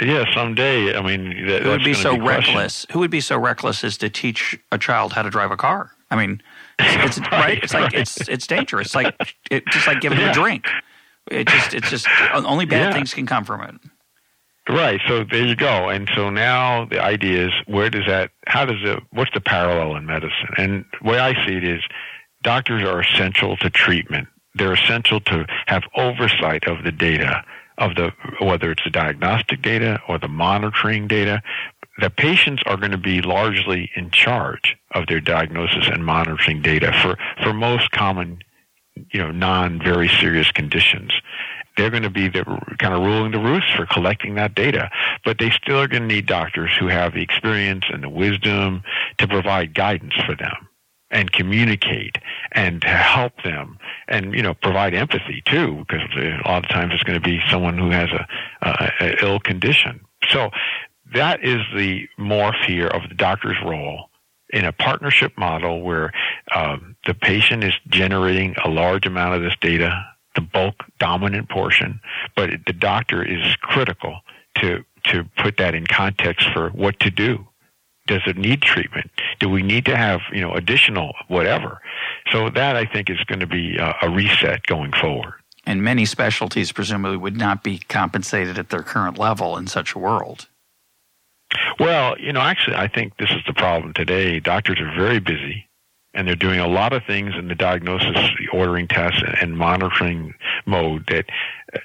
Yeah, someday. I mean, that, who would be so be reckless? Who would be so reckless as to teach a child how to drive a car? I mean, it's, it's right, right, It's like right. it's it's dangerous. It's like it, just like giving yeah. a drink. It just it's just only bad yeah. things can come from it. Right. So there you go. And so now the idea is where does that how does it what's the parallel in medicine? And the way I see it is doctors are essential to treatment. They're essential to have oversight of the data of the whether it's the diagnostic data or the monitoring data. The patients are going to be largely in charge of their diagnosis and monitoring data for, for most common you know, non very serious conditions. They're going to be the kind of ruling the roost for collecting that data, but they still are going to need doctors who have the experience and the wisdom to provide guidance for them and communicate and to help them and you know provide empathy too because a lot of times it's going to be someone who has a, a, a ill condition. So that is the morph here of the doctor's role in a partnership model where um, the patient is generating a large amount of this data, the bulk dominant portion, but the doctor is critical to to put that in context for what to do. Does it need treatment? Do we need to have you know additional whatever? So that I think is going to be a, a reset going forward. And many specialties presumably would not be compensated at their current level in such a world. Well, you know, actually, I think this is the problem today. Doctors are very busy, and they're doing a lot of things in the diagnosis, the ordering tests, and monitoring mode that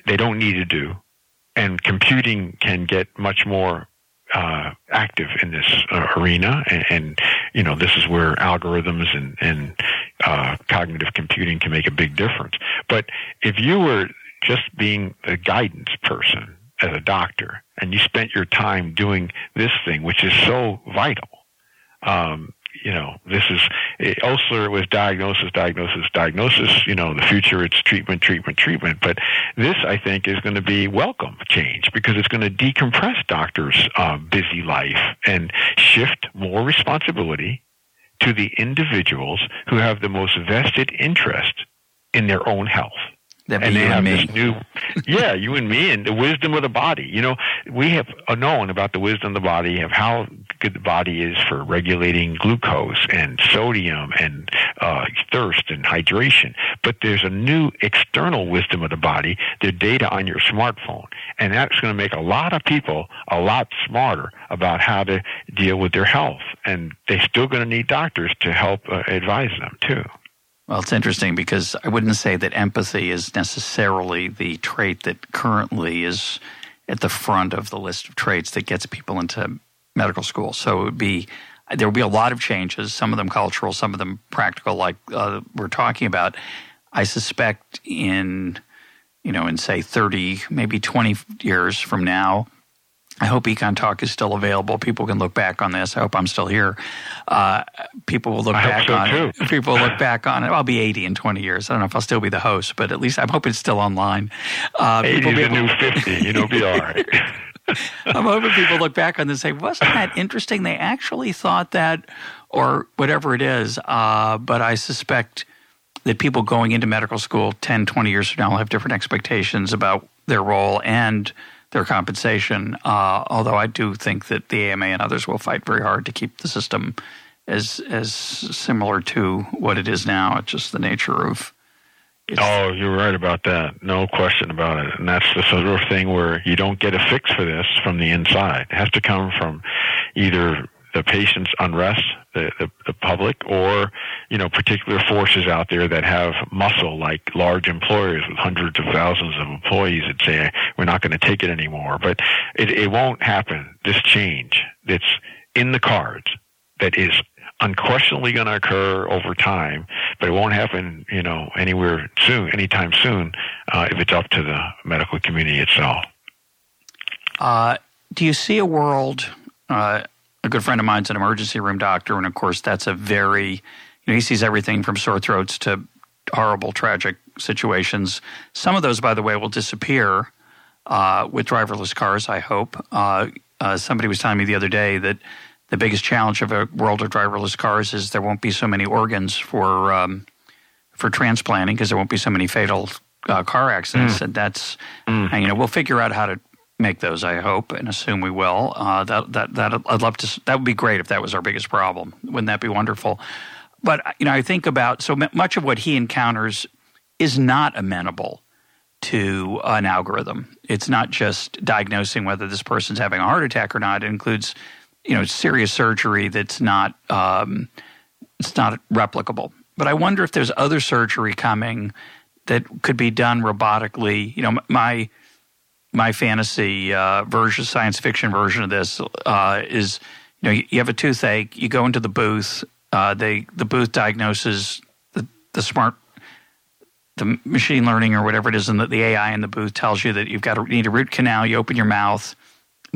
they don't need to do. And computing can get much more uh, active in this uh, arena, and, and, you know, this is where algorithms and, and uh, cognitive computing can make a big difference. But if you were just being a guidance person as a doctor, and you spent your time doing this thing, which is so vital. Um, you know, this is it, ulcer was diagnosis, diagnosis, diagnosis. You know, the future it's treatment, treatment, treatment. But this, I think, is going to be welcome change because it's going to decompress doctors' uh, busy life and shift more responsibility to the individuals who have the most vested interest in their own health. That and they have this new, yeah, you and me, and the wisdom of the body. You know, we have known about the wisdom of the body, of how good the body is for regulating glucose and sodium and uh, thirst and hydration. But there's a new external wisdom of the body, the data on your smartphone, and that's going to make a lot of people a lot smarter about how to deal with their health. And they're still going to need doctors to help uh, advise them too. Well, it's interesting because I wouldn't say that empathy is necessarily the trait that currently is at the front of the list of traits that gets people into medical school. So it would be there will be a lot of changes, some of them cultural, some of them practical, like uh, we're talking about. I suspect in you know in say 30 maybe 20 years from now I hope EconTalk is still available. People can look back on this. I hope I'm still here. Uh, people will look I back so on too. it. People will look back on it. I'll be 80 in 20 years. I don't know if I'll still be the host, but at least I'm hoping it's still online. Uh, 80 is the new 50. You know, be all right. I'm hoping people look back on this and say, wasn't that interesting? They actually thought that, or whatever it is. Uh, but I suspect that people going into medical school 10, 20 years from now will have different expectations about their role and their compensation. Uh, although I do think that the AMA and others will fight very hard to keep the system as as similar to what it is now. It's just the nature of. Oh, you're right about that. No question about it. And that's the sort of thing where you don't get a fix for this from the inside. It has to come from either the patient's unrest, the, the, the public, or you know particular forces out there that have muscle, like large employers with hundreds of thousands of employees that say we're not going to take it anymore. But it, it won't happen. This change that's in the cards, that is unquestionably going to occur over time, but it won't happen, you know, anywhere soon, anytime soon, uh, if it's up to the medical community itself. Uh, do you see a world? Uh, a good friend of mine's an emergency room doctor, and of course, that's a very, you know, he sees everything from sore throats to horrible, tragic situations. Some of those, by the way, will disappear uh, with driverless cars, I hope. Uh, uh, somebody was telling me the other day that the biggest challenge of a world of driverless cars is there won't be so many organs for um, for transplanting because there won't be so many fatal uh, car accidents, mm. and that's mm. and, you know we'll figure out how to make those. I hope and assume we will. Uh, that that that I'd love to. That would be great if that was our biggest problem. Wouldn't that be wonderful? But you know, I think about so much of what he encounters is not amenable to an algorithm. It's not just diagnosing whether this person's having a heart attack or not. It includes you know serious surgery that's not um, it's not replicable. But I wonder if there's other surgery coming that could be done robotically. You know, my my fantasy uh, version, science fiction version of this uh, is, you know, you, have a toothache, you go into the booth, uh, they the booth diagnoses the, the smart, the machine learning or whatever it is, and the, the AI in the booth tells you that you've got to need a root canal. You open your mouth,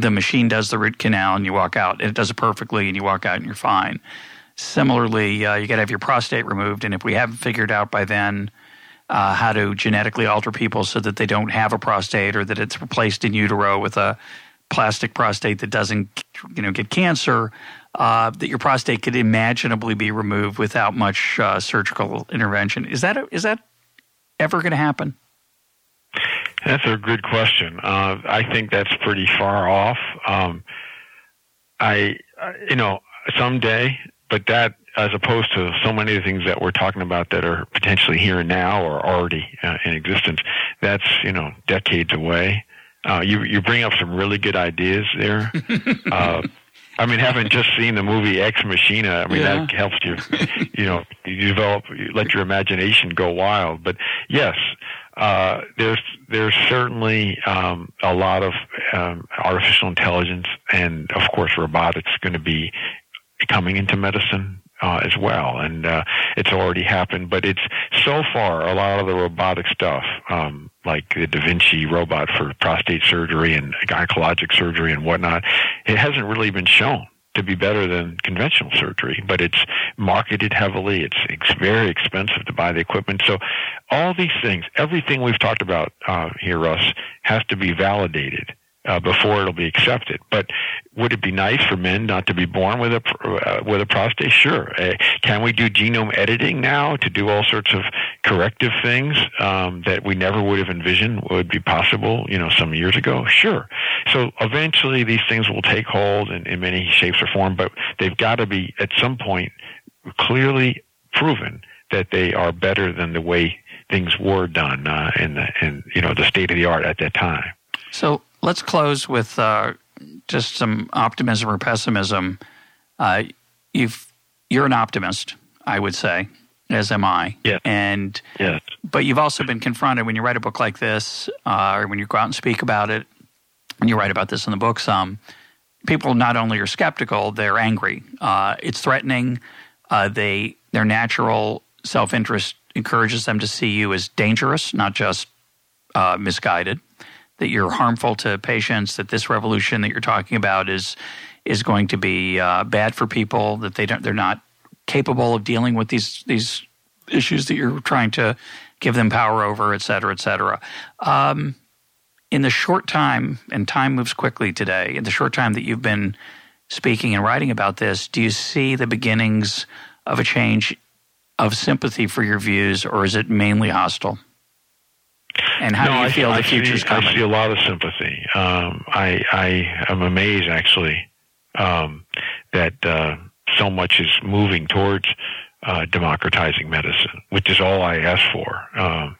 the machine does the root canal, and you walk out. And it does it perfectly, and you walk out, and you're fine. Similarly, uh, you got to have your prostate removed, and if we haven't figured out by then uh, how to genetically alter people so that they don't have a prostate or that it's replaced in utero with a plastic prostate that doesn't you know get cancer uh, that your prostate could imaginably be removed without much uh, surgical intervention is that a, is that ever going to happen that's a good question uh, i think that's pretty far off um, I, you know someday but that as opposed to so many of the things that we're talking about that are potentially here and now or already uh, in existence. That's you know decades away. Uh, you you bring up some really good ideas there. uh, I mean, having just seen the movie Ex Machina, I mean yeah. that helps you, you know, you develop, you let your imagination go wild. But yes, uh, there's there's certainly um, a lot of um, artificial intelligence and of course robotics going to be coming into medicine uh, as well, and uh, it's already happened. But it's so far a lot of the robotic stuff, um, like the Da Vinci robot for prostate surgery and gynecologic surgery and whatnot, it hasn't really been shown to be better than conventional surgery, but it's marketed heavily. It's, it's very expensive to buy the equipment. So all these things, everything we've talked about uh, here, Russ, has to be validated uh, before it'll be accepted. But would it be nice for men not to be born with a uh, with a prostate? Sure. Uh, can we do genome editing now to do all sorts of corrective things um, that we never would have envisioned would be possible? You know, some years ago. Sure. So eventually, these things will take hold in, in many shapes or form, but they've got to be at some point clearly proven that they are better than the way things were done uh, in the in you know the state of the art at that time. So let's close with uh, just some optimism or pessimism. Uh, you've you're an optimist, I would say, as am I. Yeah. And yes. but you've also been confronted when you write a book like this, uh, or when you go out and speak about it, and you write about this in the book. Some people not only are skeptical, they're angry. Uh, it's threatening. Uh, they their natural self interest encourages them to see you as dangerous, not just uh, misguided that you're harmful to patients, that this revolution that you're talking about is is going to be uh, bad for people, that they don't they're not capable of dealing with these these issues that you're trying to give them power over, et cetera, et cetera. Um, in the short time, and time moves quickly today, in the short time that you've been speaking and writing about this, do you see the beginnings of a change of sympathy for your views, or is it mainly hostile? And how no, do you I, feel I the future's see, coming? I see a lot of sympathy. Um, I, I am amazed, actually, um, that uh, so much is moving towards uh, democratizing medicine, which is all I asked for, um,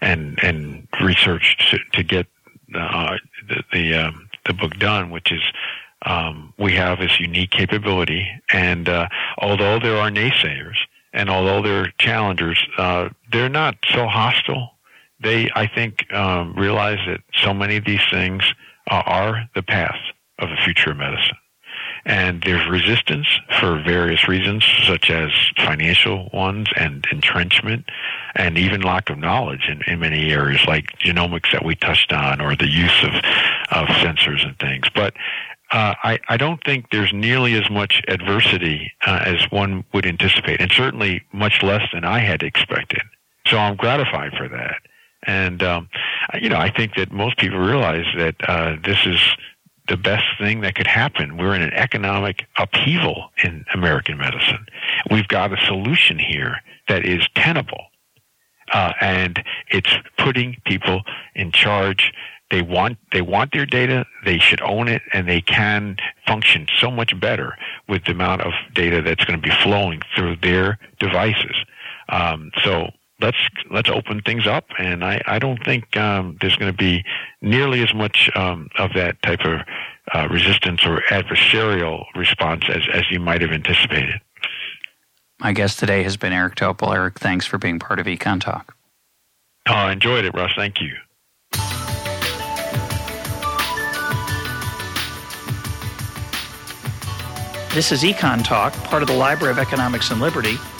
and and research to, to get uh, the the, um, the book done, which is um, we have this unique capability, and uh, although there are naysayers and although there are challengers, uh, they're not so hostile. They, I think, um, realize that so many of these things uh, are the path of the future of medicine. And there's resistance for various reasons, such as financial ones and entrenchment, and even lack of knowledge in, in many areas like genomics that we touched on, or the use of, of sensors and things. But uh, I, I don't think there's nearly as much adversity uh, as one would anticipate, and certainly much less than I had expected. So I'm gratified for that. And um, you know, I think that most people realize that uh, this is the best thing that could happen. We're in an economic upheaval in American medicine. We've got a solution here that is tenable, uh, and it's putting people in charge. They want they want their data. They should own it, and they can function so much better with the amount of data that's going to be flowing through their devices. Um, so let's let's open things up, and I, I don't think um, there's going to be nearly as much um, of that type of uh, resistance or adversarial response as, as you might have anticipated. My guest today has been Eric Topol. Eric, thanks for being part of EconTalk. Oh, I enjoyed it, Russ. Thank you. This is EconTalk, part of the Library of Economics and Liberty.